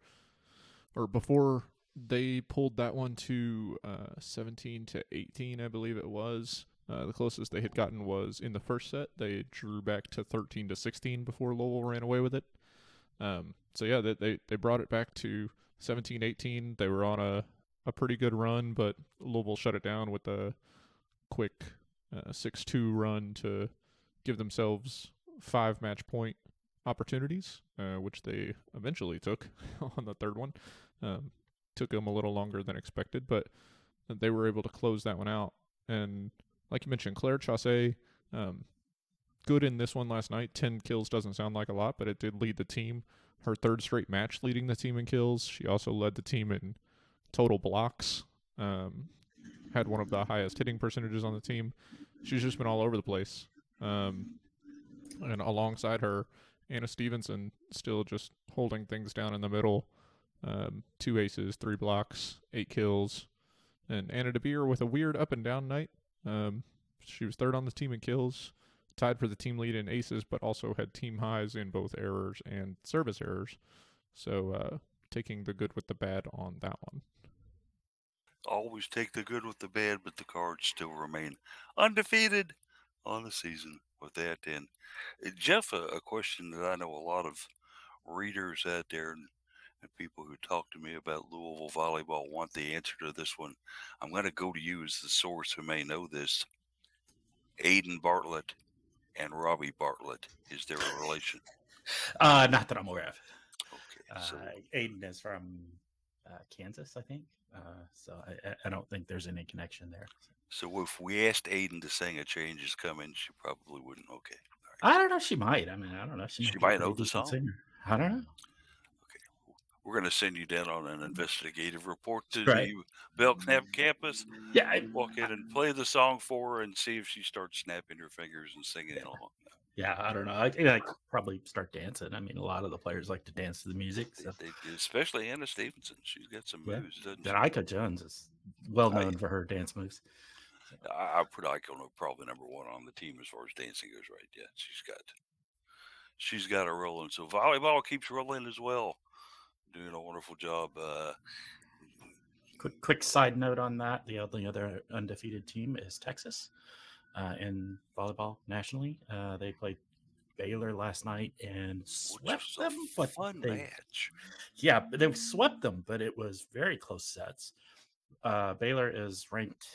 Speaker 3: or before they pulled that one to uh, 17 to 18, I believe it was. Uh, the closest they had gotten was in the first set. They drew back to 13 to 16 before Lowell ran away with it. Um, so yeah, they, they they brought it back to 17 18. They were on a a pretty good run, but Louisville shut it down with a quick uh, 6 2 run to give themselves five match point opportunities, uh, which they eventually took [LAUGHS] on the third one. Um, took them a little longer than expected, but they were able to close that one out. And like you mentioned, Claire Chaussee, um, good in this one last night. 10 kills doesn't sound like a lot, but it did lead the team. Her third straight match leading the team in kills. She also led the team in total blocks. Um, had one of the highest hitting percentages on the team. She's just been all over the place. Um, and alongside her, Anna Stevenson still just holding things down in the middle. Um, two aces, three blocks, eight kills, and Anna DeBeer with a weird up and down night. Um, she was third on the team in kills, tied for the team lead in aces, but also had team highs in both errors and service errors. So uh, taking the good with the bad on that one.
Speaker 1: Always take the good with the bad, but the cards still remain undefeated on the season with that. And uh, Jeff, a, a question that I know a lot of readers out there and, and people who talk to me about Louisville volleyball want the answer to this one. I'm going to go to you as the source who may know this. Aiden Bartlett and Robbie Bartlett. Is there a relation?
Speaker 4: Uh, not that I'm aware of.
Speaker 1: Okay, so
Speaker 4: Uh, Aiden is from uh, Kansas, I think. Uh, so I- I, don't think there's any connection there.
Speaker 1: so if we asked Aiden to sing "A Change Is Coming," she probably wouldn't. Okay,
Speaker 4: I don't know. She might. I mean, I don't know. She,
Speaker 1: She might know the song.
Speaker 4: singer. I don't know.
Speaker 1: We're going to send you down on an investigative report to
Speaker 4: Right.
Speaker 1: the Belknap campus.
Speaker 4: Yeah, I,
Speaker 1: Walk in and play the song for her and see if she starts snapping her fingers and singing
Speaker 4: Yeah.
Speaker 1: along.
Speaker 4: yeah. I don't know. I think I probably start dancing. I mean, a lot of the players like to dance to the music. So.
Speaker 1: they- especially Anna Stevenson. She's got some
Speaker 4: Yeah.
Speaker 1: moves, doesn't
Speaker 4: Aiko Jones is well
Speaker 1: I-
Speaker 4: known for her dance moves.
Speaker 1: I, I put Aiko probably number one on the team as far as dancing goes, right? Yeah, she's got she's got her rolling. So volleyball keeps rolling as well. Doing a wonderful job. Uh,
Speaker 4: Quick, quick side note on that: the only other undefeated team is Texas uh, in volleyball nationally. Uh, they played Baylor last night and swept them, but they
Speaker 1: match.
Speaker 4: Yeah, they swept them, but it was very close sets. Uh, Baylor is ranked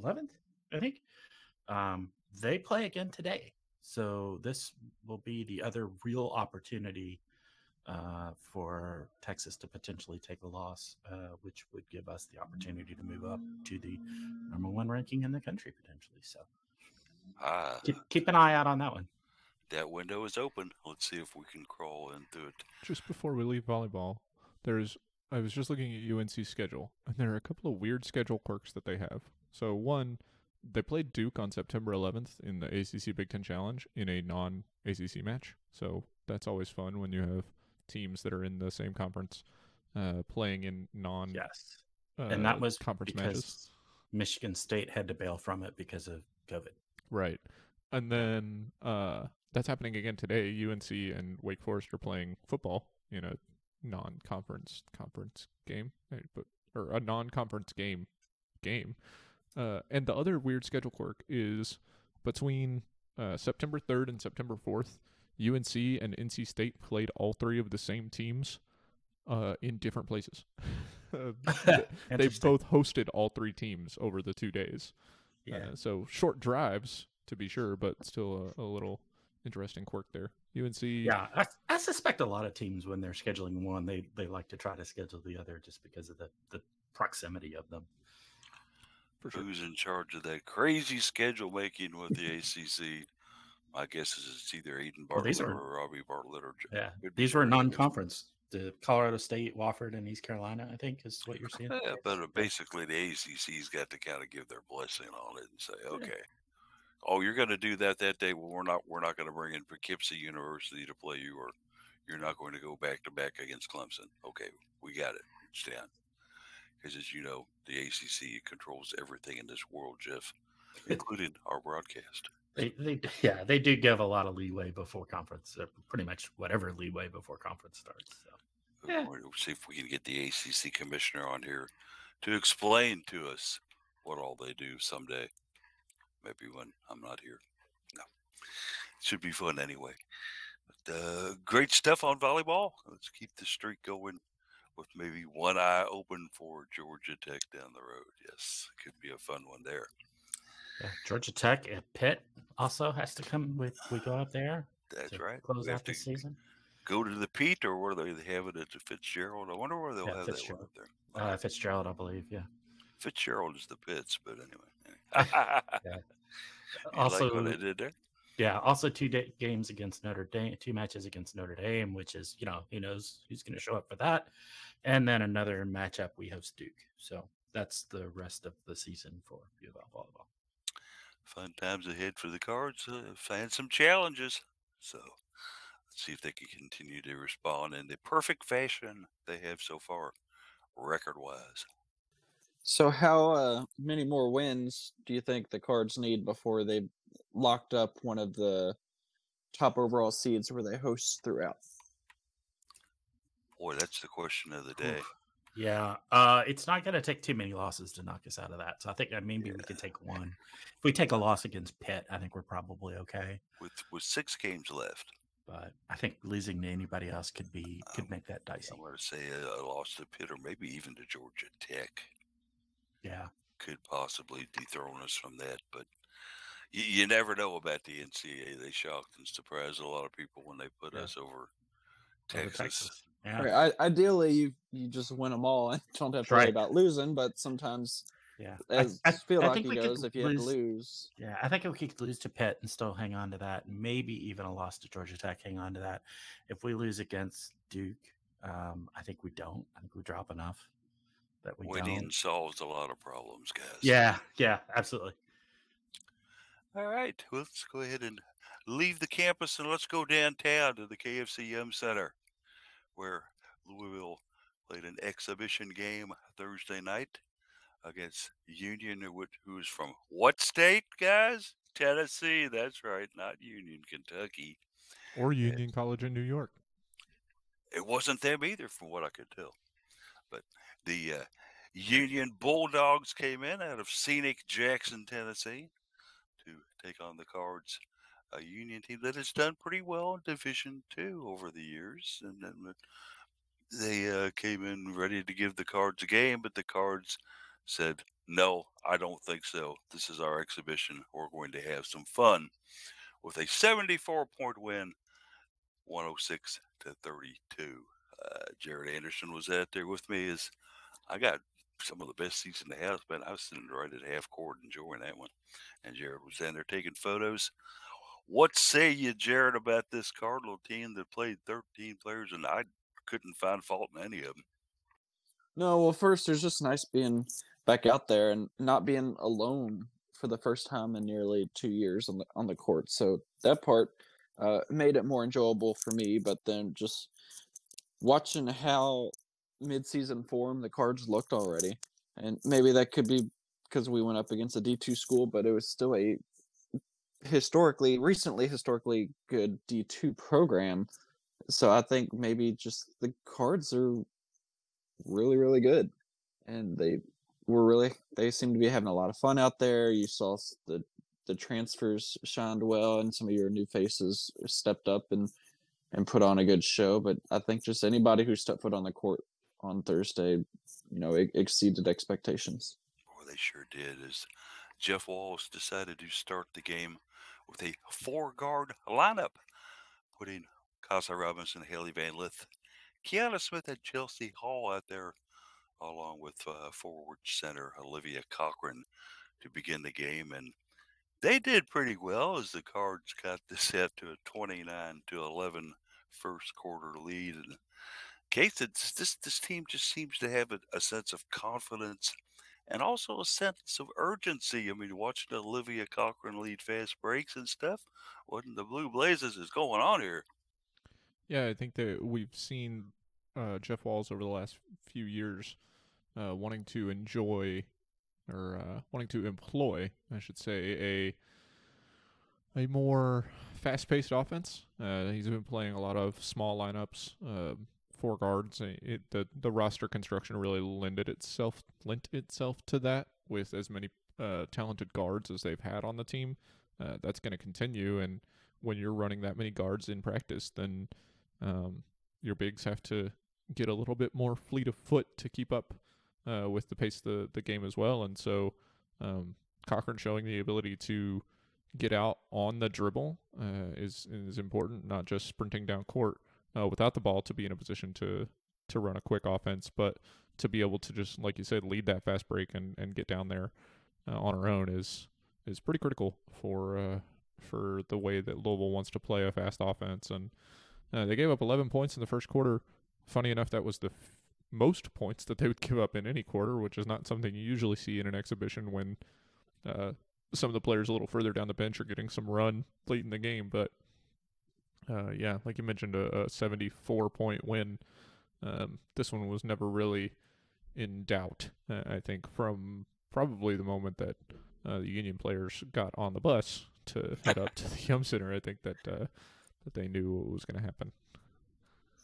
Speaker 4: 11th, I think. Um, they play again today. So this will be the other real opportunity uh, for Texas to potentially take a loss, uh, which would give us the opportunity to move up to the number one ranking in the country potentially. So
Speaker 1: Ah,
Speaker 4: keep, keep an eye out on that one.
Speaker 1: that window is open. Let's see if we can crawl into it.
Speaker 3: Just before we leave volleyball, there's I was just looking at UNC's schedule, and there are a couple of weird schedule quirks that they have. So one, they played Duke on September 11th in the ACC Big Ten Challenge in a non-ACC match. So that's always fun when you have teams that are in the same conference uh, playing in non
Speaker 4: Yes.
Speaker 3: uh,
Speaker 4: and that was
Speaker 3: conference
Speaker 4: because
Speaker 3: matches.
Speaker 4: Michigan State had to bail from it because of COVID.
Speaker 3: Right. And then uh, that's happening again today. UNC and Wake Forest are playing football in a non-conference conference game, eh, but or a non-conference game game. Uh, and the other weird schedule quirk is between uh, September 3rd and September 4th, UNC and NC State played all three of the same teams uh, in different places. [LAUGHS] [LAUGHS] Uh, they
Speaker 4: Interesting.
Speaker 3: both hosted all three teams over the two days.
Speaker 4: yeah.
Speaker 3: Uh, so short drives to be sure, but still a, a little interesting quirk there. UNC.
Speaker 4: Yeah, I, I suspect a lot of teams when they're scheduling one, they they like to try to schedule the other just because of the the proximity of them.
Speaker 3: for sure.
Speaker 1: Who's in charge of that crazy schedule making with the ACC? My guess is it's either Aiden
Speaker 4: Well,
Speaker 1: Bartlett
Speaker 4: these are-
Speaker 1: or Robbie Bartlett or
Speaker 4: Yeah, these were non-conference. The Colorado State, Wofford, and East Carolina, I think, is what you're seeing.
Speaker 1: Yeah, but uh, basically the ACC's got to kind of give their blessing on it and say, okay, oh, you're going to do that that day. Well, we're not. We're not going to bring in Poughkeepsie University to play you, or you're not going to go back to back against Clemson. Okay, we got it. It's down. Because as you know, the ACC controls everything in this world, Jeff, including our broadcast.
Speaker 4: They, they, [LAUGHS] yeah, they do give a lot of leeway before conference. Pretty much whatever leeway before conference starts. So. Yeah.
Speaker 1: We'll see if we can get the ACC commissioner on here to explain to us what all they do someday. Maybe when I'm not here. No, it should be fun anyway. But, uh, great stuff on volleyball. Let's keep the streak going with maybe one eye open for Georgia Tech down the road. Yes, it could be a fun one there.
Speaker 4: Yeah, Georgia Tech and Pitt also has to come with. We go up there.
Speaker 1: That's right.
Speaker 4: Close out the season.
Speaker 1: Go to the Pete, or where they have it at the Fitzgerald. I wonder where they'll
Speaker 4: Yeah,
Speaker 1: have that one up there.
Speaker 4: Uh, Fitzgerald, I believe. Yeah.
Speaker 1: Fitzgerald is the Pitts, but anyway. [LAUGHS]
Speaker 4: Yeah. Also,
Speaker 1: like what they did there?
Speaker 4: yeah. Also, two da- games against Notre Dame, two matches against Notre Dame, which is you know who knows who's going to show up for that, and then another matchup we host Duke. So that's the rest of the season for U of L volleyball.
Speaker 1: Fun times ahead for the Cards. Uh, find some challenges. So let's see if they can continue to respond in the perfect fashion they have so far, record wise.
Speaker 2: So, how uh, many more wins do you think the Cards need before they locked up one of the top overall seeds where they host throughout?
Speaker 1: Boy, that's the question of the day.
Speaker 4: Yeah, uh, it's not going to take too many losses to knock us out of that. So I think that maybe we could take one. If we take a loss against Pitt, I think we're probably okay.
Speaker 1: With with six games left,
Speaker 4: But I think losing to anybody else could be could make that dicey.
Speaker 1: I'm going to say a, loss to Pitt or maybe even to Georgia Tech
Speaker 4: Yeah,
Speaker 1: could possibly dethrone us from that. But you, you never know about the NCAA. They shocked and surprised a lot of people when they put
Speaker 4: Yeah.
Speaker 1: us over
Speaker 4: over
Speaker 1: Texas.
Speaker 4: Yeah,
Speaker 2: Right, I, ideally, you you just win them all and [LAUGHS] don't have to worry about losing. But sometimes,
Speaker 4: yeah. I-
Speaker 2: as
Speaker 4: I,
Speaker 2: feel
Speaker 4: I
Speaker 2: like
Speaker 4: think
Speaker 2: he goes, if you have to
Speaker 4: lose-
Speaker 2: lose,
Speaker 4: Yeah, I think if we could lose to Pitt and still hang on to that, maybe even a loss to Georgia Tech, hang on to that. If we lose against Duke, um, I think we don't. I think we drop enough that we
Speaker 1: Winning
Speaker 4: don't.
Speaker 1: solves a lot of problems, guys.
Speaker 4: Yeah, yeah, absolutely.
Speaker 1: All right, well, let's go ahead and leave the campus and let's go downtown to the KFC Yum Center, where Louisville played an exhibition game Thursday night against Union, who's from what state, guys? Tennessee. That's right, not Union, Kentucky.
Speaker 3: Or Union College in New York.
Speaker 1: It wasn't them either, from what I could tell. But the uh, Union Bulldogs came in out of scenic Jackson, Tennessee, to take on the Cards, a Union team that has done pretty well in Division Two over the years, and then they uh, came in ready to give the Cards a game, but the Cards said, "No, I don't think so. This is our exhibition. We're going to have some fun." With a 74 point win 106 to 32. Uh, Jared Anderson was out there with me. As I got some of the best seats in the house, but I was sitting right at half court enjoying that one. And Jared was down there taking photos. What say you, Jared, about this Cardinal team that played 13 players and I couldn't find fault in any of them?
Speaker 2: no. Well, first, it's just nice being back out there and not being alone for the first time in nearly two years on the on the court. So that part uh, made it more enjoyable for me. But then just watching how mid-season form the cards looked already, and maybe that could be because we went up against a D two school, but it was still a historically, recently historically good D two program. So I think maybe just the cards are really really good, and they were really they seem to be having a lot of fun out there. You saw the the transfers shined well, and some of your new faces stepped up and and put on a good show. But I think just anybody who stepped foot on the court on Thursday, you know, exceeded expectations.
Speaker 1: Or they sure did. As Jeff Walz decided to start the game with a four guard lineup, putting Casa Robinson, Hailey Van Lith, Kiana Smith, and Chelsea Hall out there, along with uh, forward center Olivia Cochran to begin the game. And they did pretty well as the Cards got the set to a 29 to 11 first quarter lead. And it's, this this team just seems to have a, a sense of confidence and also a sense of urgency. I mean, watching Olivia Cochran lead fast breaks and stuff, what in the Blue Blazes is going on here?
Speaker 3: Yeah, I think that we've seen uh, Jeff Walz over the last few years uh, wanting to enjoy or uh, wanting to employ, I should say, a a more fast-paced offense. Uh, he's been playing a lot of small lineups, uh, four guards. It, the the roster construction really lended itself lent itself to that with as many uh, talented guards as they've had on the team. Uh, that's going to continue, and when you're running that many guards in practice, then um, your bigs have to get a little bit more fleet of foot to keep up uh, with the pace of the, the game as well. And so um, Cochran showing the ability to get out on the dribble uh, is is important, not just sprinting down court uh, without the ball to be in a position to to run a quick offense, but to be able to just like you said lead that fast break and, and get down there uh, on our own is is pretty critical for uh, for the way that Louisville wants to play a fast offense. And uh, they gave up 11 points in the first quarter. Funny enough, that was the f- most points that they would give up in any quarter, which is not something you usually see in an exhibition when uh, some of the players a little further down the bench are getting some run late in the game. But uh, yeah, like you mentioned, a, a 74 point win. Um, this one was never really in doubt, uh, I think, from probably the moment that uh, the Union players got on the bus to head up to the [LAUGHS] Yum Center. I think that uh, that they knew what was going to happen.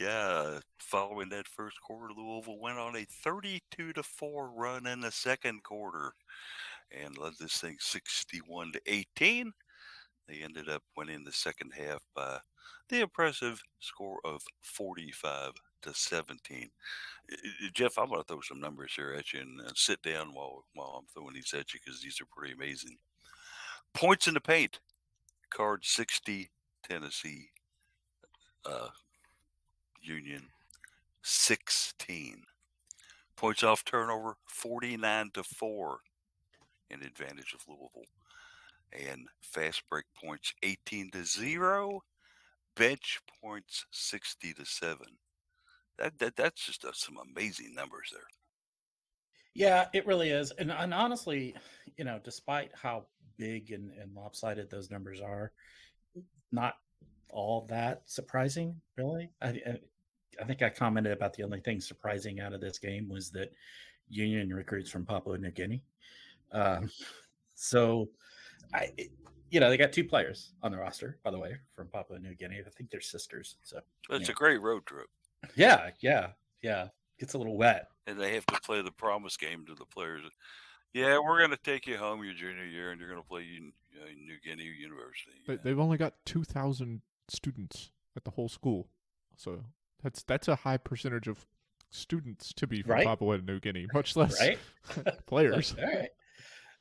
Speaker 1: Yeah, following that first quarter, Louisville went on a 32 to 4 run in the second quarter and led this thing 61 to 18. They ended up winning the second half by the impressive score of 45 to 17. Uh, uh, Jeff, I'm going to throw some numbers here at you and sit down while while I'm throwing these at you because these are pretty amazing. Points in the paint, card 60, Tennessee. Uh, Union 16. Points off turnover 49 to 4 in advantage of Louisville. And fast break points 18 to 0. Bench points 60 to 7. That, that that's just uh, some amazing numbers there.
Speaker 4: Yeah, it really is. And, and honestly, you know, despite how big and, and lopsided those numbers are, not all that surprising, really. I, I, I think I commented about the only thing surprising out of this game was that Union recruits from Papua New Guinea. Um, [LAUGHS] so, I, you know, they got two players on the roster, by the way, from Papua New Guinea. I think they're sisters. So
Speaker 1: It's
Speaker 4: yeah.
Speaker 1: a great road trip.
Speaker 4: yeah, yeah, yeah. Gets a little wet.
Speaker 1: And they have to play the promise game to the players. Yeah, we're going to take you home your junior year and you're going to play in, uh, New Guinea University.
Speaker 3: They,
Speaker 1: Yeah.
Speaker 3: they've only got 2,000 students at the whole school, so that's that's a high percentage of students to be from
Speaker 4: Right.
Speaker 3: Papua New Guinea, much less
Speaker 4: Right? [LAUGHS]
Speaker 3: players. [LAUGHS]
Speaker 4: All right.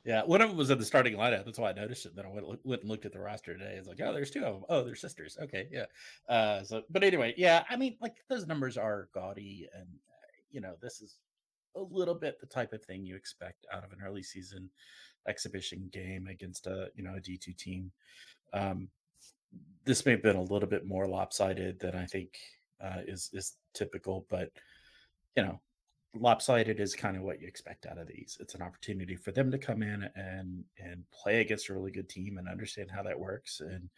Speaker 4: Yeah, one of them was in the starting lineup. That's why I noticed it. Then I went, and looked at the roster today. It's like, oh, there's two of them. Oh, they're sisters. Okay, yeah. Uh, so, but anyway, yeah. I mean, like those numbers are gaudy, and you know, this is a little bit the type of thing you expect out of an early season exhibition game against a you know a D two team. Um, this may have been a little bit more lopsided than I think uh, is is typical, but you know, lopsided is kind of what you expect out of these. It's an opportunity for them to come in and and play against a really good team and understand how that works and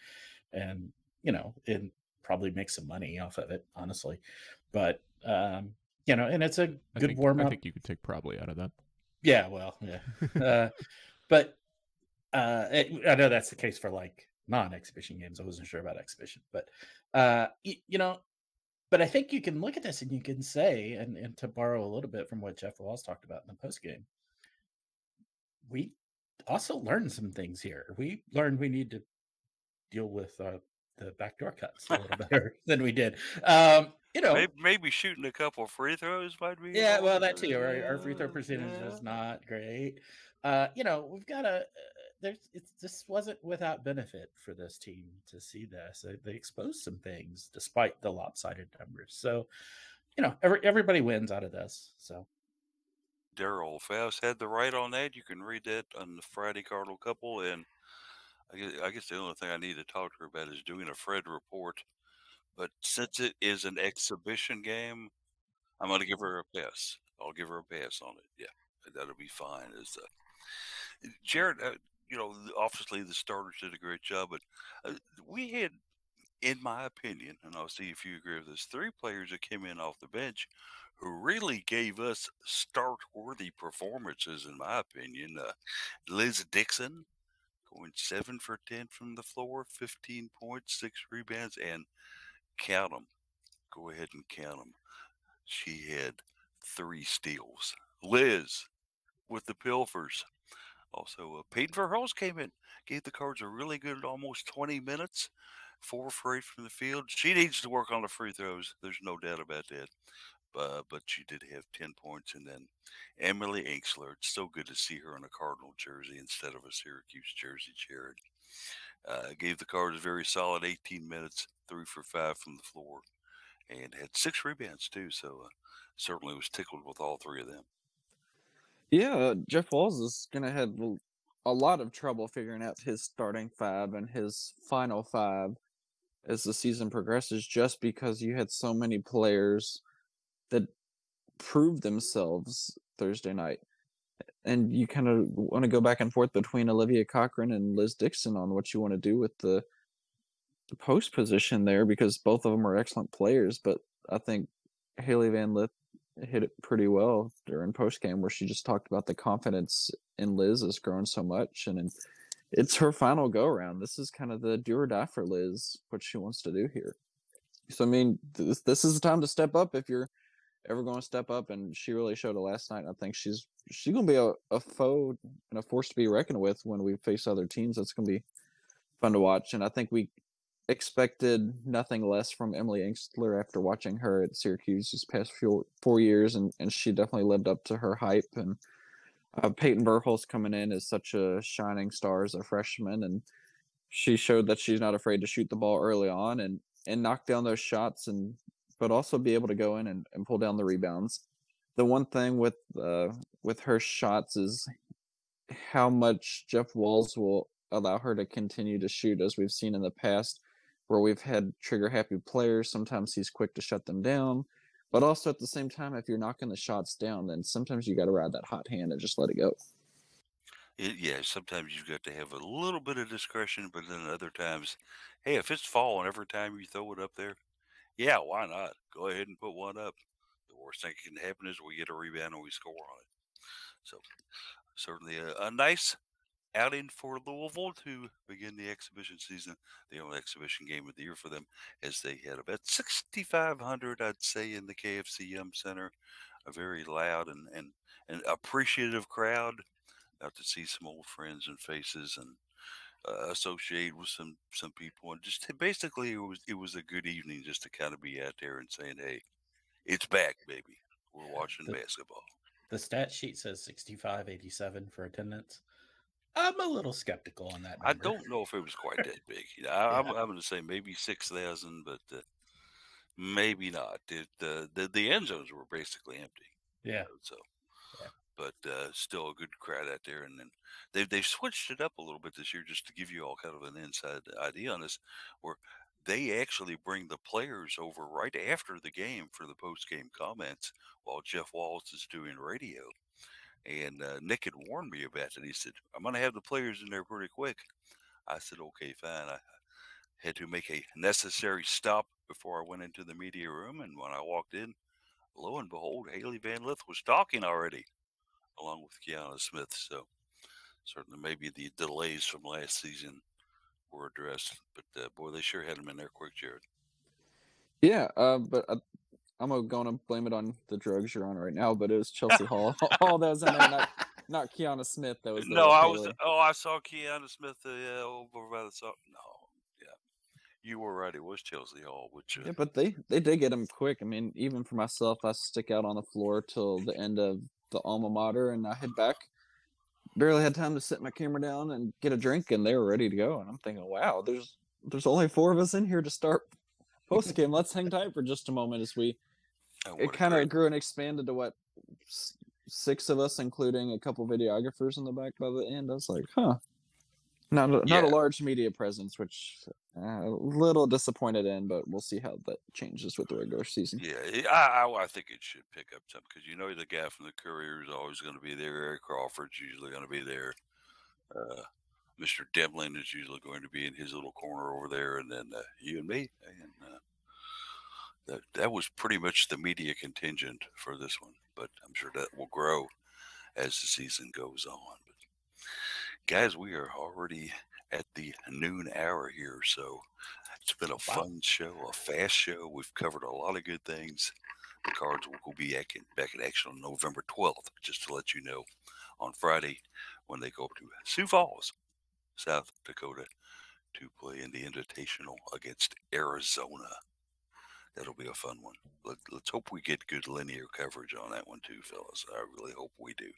Speaker 4: and you know and probably make some money off of it, honestly. But um, you know, and it's a
Speaker 3: I
Speaker 4: good
Speaker 3: think,
Speaker 4: warm up.
Speaker 3: I think you could take probably out of that.
Speaker 4: Yeah, well, yeah. [LAUGHS] uh, but uh, it, I know that's the case for like non-exhibition games. I wasn't sure about exhibition, but uh, you know, but I think you can look at this and you can say, and, and to borrow a little bit from what Jeff Walz talked about in the post game, we also learned some things here. We learned we need to deal with uh, the backdoor cuts a little [LAUGHS] better than we did. Um, you know,
Speaker 1: Maybe, maybe shooting a couple free throws might be.
Speaker 4: yeah, well, that too. Our, our free throw percentage
Speaker 1: yeah.
Speaker 4: is not great. Uh, you know, we've got a. There's it's this wasn't without benefit for this team to see this. They, they exposed some things despite the lopsided numbers. So, you know, every, everybody wins out of this. So,
Speaker 1: Daryl Faust had the right on that. You can read that on the Friday Cardinal Couple, and I guess, I guess the only thing I need to talk to her about is doing a Fred report. But since it is an exhibition game, I'm going to give her a pass. I'll give her a pass on it. Yeah, that'll be fine. Is uh, Jared? Uh, you know, obviously the starters did a great job, but uh, we had in my opinion, and I'll see if you agree with this, three players that came in off the bench who really gave us start worthy performances, in my opinion. Uh, Liz Dixon going seven for 10 from the floor, 15 points, six rebounds, and count them. Go ahead and count them. She had three steals. Liz with the Pilfers. Also, uh, Peyton Verhulst came in, gave the Cards a really good almost 20 minutes, four for eight from the field. She needs to work on the free throws. There's no doubt about that. Uh, but she did have 10 points. And then Emily Engstler. It's so good to see her in a Cardinal jersey instead of a Syracuse jersey, Jared. Uh, gave the Cards a very solid 18 minutes, three for five from the floor, and had six rebounds, too. So uh, certainly was tickled with all three of them.
Speaker 2: Yeah, uh, Jeff Walz is gonna have a lot of trouble figuring out his starting five and his final five as the season progresses, just because you had so many players that proved themselves Thursday night, and you kind of want to go back and forth between Olivia Cochran and Liz Dixon on what you want to do with the the post position there because both of them are excellent players, but I think Hailey Van Lith hit it pretty well during post game where she just talked about the confidence in Liz has grown so much and, it's her final go around. This is kind of the do or die for Liz, what she wants to do here. So I mean, this this is the time to step up if you're ever going to step up, and she really showed it last night. I think she's she's going to be a, a foe and a force to be reckoned with when we face other teams. That's going to be fun to watch, and I think we expected nothing less from Emily Engstler after watching her at Syracuse these past few, four years, and, and she definitely lived up to her hype. And uh, Peyton Verhulst coming in is such a shining star as a freshman, and she showed that she's not afraid to shoot the ball early on and and knock down those shots, and but also be able to go in and, and pull down the rebounds. The one thing with uh, with her shots is how much Jeff Walz will allow her to continue to shoot, as we've seen in the past where we've had trigger happy players. Sometimes he's quick to shut them down. But also at the same time, if you're knocking the shots down, then sometimes you got to ride that hot hand and just let it go.
Speaker 1: It, yeah, sometimes you've got to have a little bit of discretion, but then other times, hey, if it's falling every time you throw it up there, yeah, why not? Go ahead and put one up. The worst thing that can happen is we get a rebound and we score on it. So certainly a, a nice outing for Louisville to begin the exhibition season, the only exhibition game of the year for them, as they had about 6,500, I'd say, in the KFC Yum Center. A very loud and, and, and appreciative crowd. Got to see some old friends and faces and uh, associate with some some people, and just basically it was it was a good evening just to kind of be out there and saying, "Hey, it's back, baby. We're watching
Speaker 4: the,
Speaker 1: basketball."
Speaker 4: The stat sheet says 65, 87 for attendance. I'm a little skeptical on that. Number.
Speaker 1: I don't know if it was quite that big. You [LAUGHS] know, I, am going to say maybe six thousand, but uh, maybe not. It, uh, the the end zones were basically empty.
Speaker 4: Yeah.
Speaker 1: You know, so, yeah. but uh, still a good crowd out there, and then they they switched it up a little bit this year just to give you all kind of an inside idea on this, where they actually bring the players over right after the game for the post game comments while Jeff Wallace is doing radio. And uh, Nick had warned me about it. He said, I'm going to have the players in there pretty quick. I said, okay, fine. I had to make a necessary stop before I went into the media room. And when I walked in, lo and behold, Hailey Van Lith was talking already, along with Kiana Smith. So certainly maybe the delays from last season were addressed. But uh, boy, they sure had them in there quick, Jared.
Speaker 2: Yeah, uh, but uh, I'm going to blame it on the drugs you're on right now, but it was [LAUGHS] Chelsea Hall. [LAUGHS] All those in there, not, not Kiana Smith. That was
Speaker 1: no. I was. Oh, I saw Kiana Smith uh, yeah, over by the top. No, yeah, you were right. It was Chelsea Hall, which uh,
Speaker 2: yeah, but they they did get him quick. I mean, even for myself, I stick out on the floor till the end of the alma mater, and I head back. Barely had time to set my camera down and get a drink, and they were ready to go. And I'm thinking, wow, there's there's only four of us in here to start post game. Let's hang tight for just a moment as we Oh, it kind of grew and expanded to what six of us, including a couple videographers in the back by the end. I was like, huh. Not a, yeah. not a large media presence, which uh, a little disappointed in, but we'll see how that changes with the regular season.
Speaker 1: Yeah, I, I, I think it should pick up some because you know the guy from the Courier is always going to be there. Eric Crawford's usually going to be there. Uh, Mr. Demlin is usually going to be in his little corner over there, and then uh, you and me. And uh, that that was pretty much the media contingent for this one. But I'm sure that will grow as the season goes on. But guys, we are already at the noon hour here, so it's been a fun show, a fast show. We've covered a lot of good things. The cards will be back in, back in action on November 12th, just to let you know, on Friday when they go up to Sioux Falls, South Dakota, to play in the Invitational against Arizona. That'll be a fun one. Let, us hope we get good linear coverage on that one too, fellas. I really hope we do.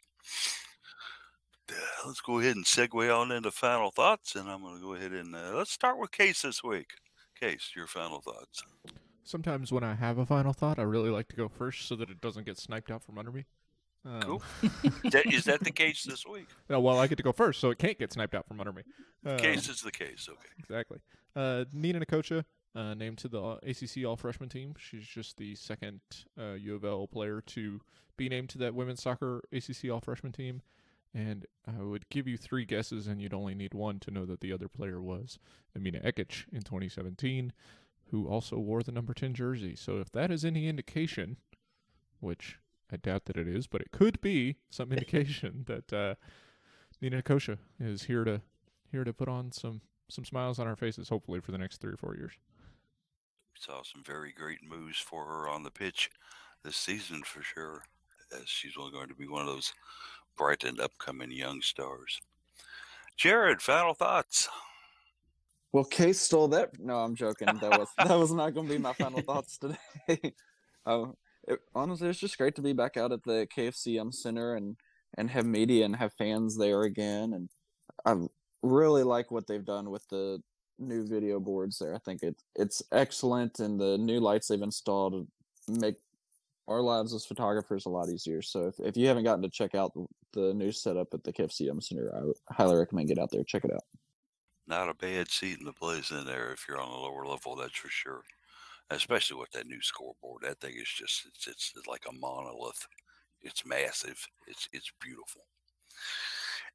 Speaker 1: Uh, let's go ahead and segue on into final thoughts, and I'm going to go ahead and uh, let's start with Case this week. Case, your final thoughts.
Speaker 3: Sometimes when I have a final thought, I really like to go first so that it doesn't get sniped out from under me.
Speaker 1: Um, cool. [LAUGHS] is, that, is that the case this week?
Speaker 3: No, well, I get to go first, so it can't get sniped out from under me.
Speaker 1: Uh, case is the case. Okay.
Speaker 3: Exactly. Uh, Nina Nkocha, uh, named to the ACC All Freshman team. She's just the second uh, U of L player to be named to that women's soccer ACC All Freshman team. And I would give you three guesses, and you'd only need one to know that the other player was Emina Ekic in 2017, who also wore the number 10 jersey. So if that is any indication, which I doubt that it is, but it could be some indication [LAUGHS] that uh, Nina Nkocha is here to here to put on some some smiles on our faces, hopefully for the next three or four years.
Speaker 1: Saw some very great moves for her on the pitch this season for sure. As she's going to be one of those bright and upcoming young stars. Jared, final thoughts.
Speaker 2: Well, Case stole that. No, I'm joking. That was that was not going to be my final [LAUGHS] thoughts today. um, [LAUGHS] it, honestly, it's just great to be back out at the KFC Yum Center and and have media and have fans there again. And I really like what they've done with the new video boards there. I think it it's excellent, and the new lights they've installed make our lives as photographers a lot easier. So if, if you haven't gotten to check out the new setup at the KFC Yum Center, I highly recommend get out there check it out.
Speaker 1: Not a bad seat in the place in there if you're on the lower level, that's for sure. Especially with that new scoreboard, that thing is just it's it's like a monolith. It's massive. It's it's beautiful.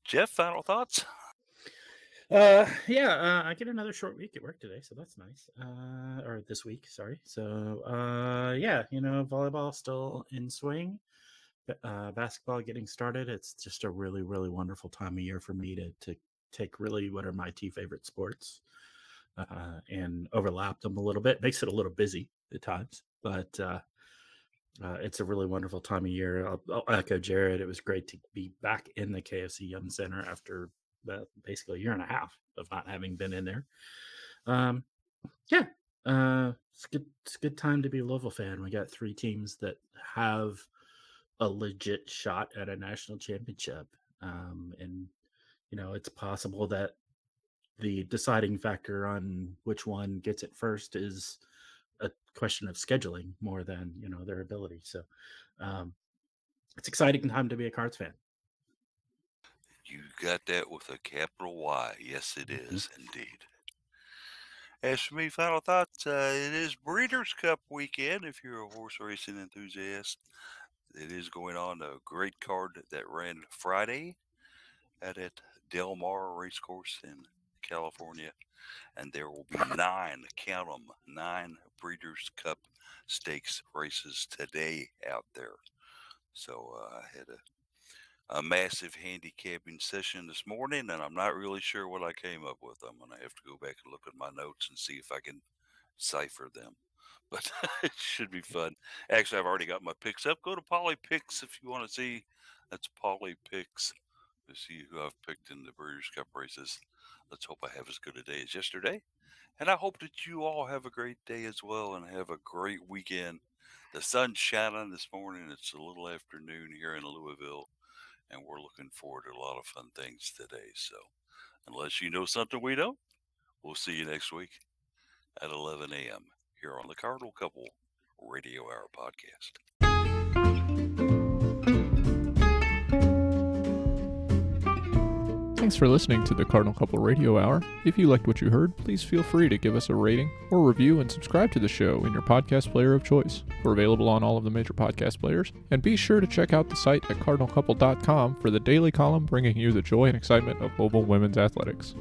Speaker 1: Jeff, final thoughts?
Speaker 4: Uh, yeah, uh, I get another short week at work today, so that's nice. Uh, or this week, sorry. So, uh, yeah, you know, volleyball still in swing. Uh, basketball getting started. It's just a really, really wonderful time of year for me to to take really what are my two favorite sports uh, and overlap them a little bit. Makes it a little busy at times, but uh, uh, it's a really wonderful time of year. I'll, I'll, echo Jared. It was great to be back in the KFC Yum Center after uh, basically a year and a half of not having been in there. Um, yeah, uh, it's good. It's a good time to be a Louisville fan. We got three teams that have a legit shot at a national championship, um, and you know it's possible that the deciding factor on which one gets it first is a question of scheduling more than you know their ability. So um, it's exciting time to be a Cards fan.
Speaker 1: You got that with a capital Y. Yes, it is Mm-hmm. indeed. As for me, final thoughts, uh, it is Breeders' Cup weekend if you're a horse racing enthusiast. It is going on a great card that ran Friday at, at Del Mar Racecourse in California. And there will be nine, count them, nine Breeders' Cup Stakes races today out there. So uh, I had a a massive handicapping session this morning, and I'm not really sure what I came up with. I'm going to have to go back and look at my notes and see if I can cipher them. [LAUGHS] But it should be fun. Actually, I've already got my picks up. Go to Polly Picks if you want to see. That's Polly Picks to see who I've picked in the Breeders' Cup races. Let's hope I have as good a day as yesterday. And I hope that you all have a great day as well and have a great weekend. The sun's shining this morning. It's a little afternoon here in Louisville and we're looking forward to a lot of fun things today. So, unless you know something we don't, we'll see you next week at 11 a.m. here on the Cardinal Couple Radio Hour podcast.
Speaker 3: Thanks for listening to the Cardinal Couple Radio Hour. If you liked what you heard, please feel free to give us a rating or review and subscribe to the show in your podcast player of choice. We're available on all of the major podcast players. And be sure to check out the site at cardinalcouple.com for the daily column bringing you the joy and excitement of mobile women's athletics.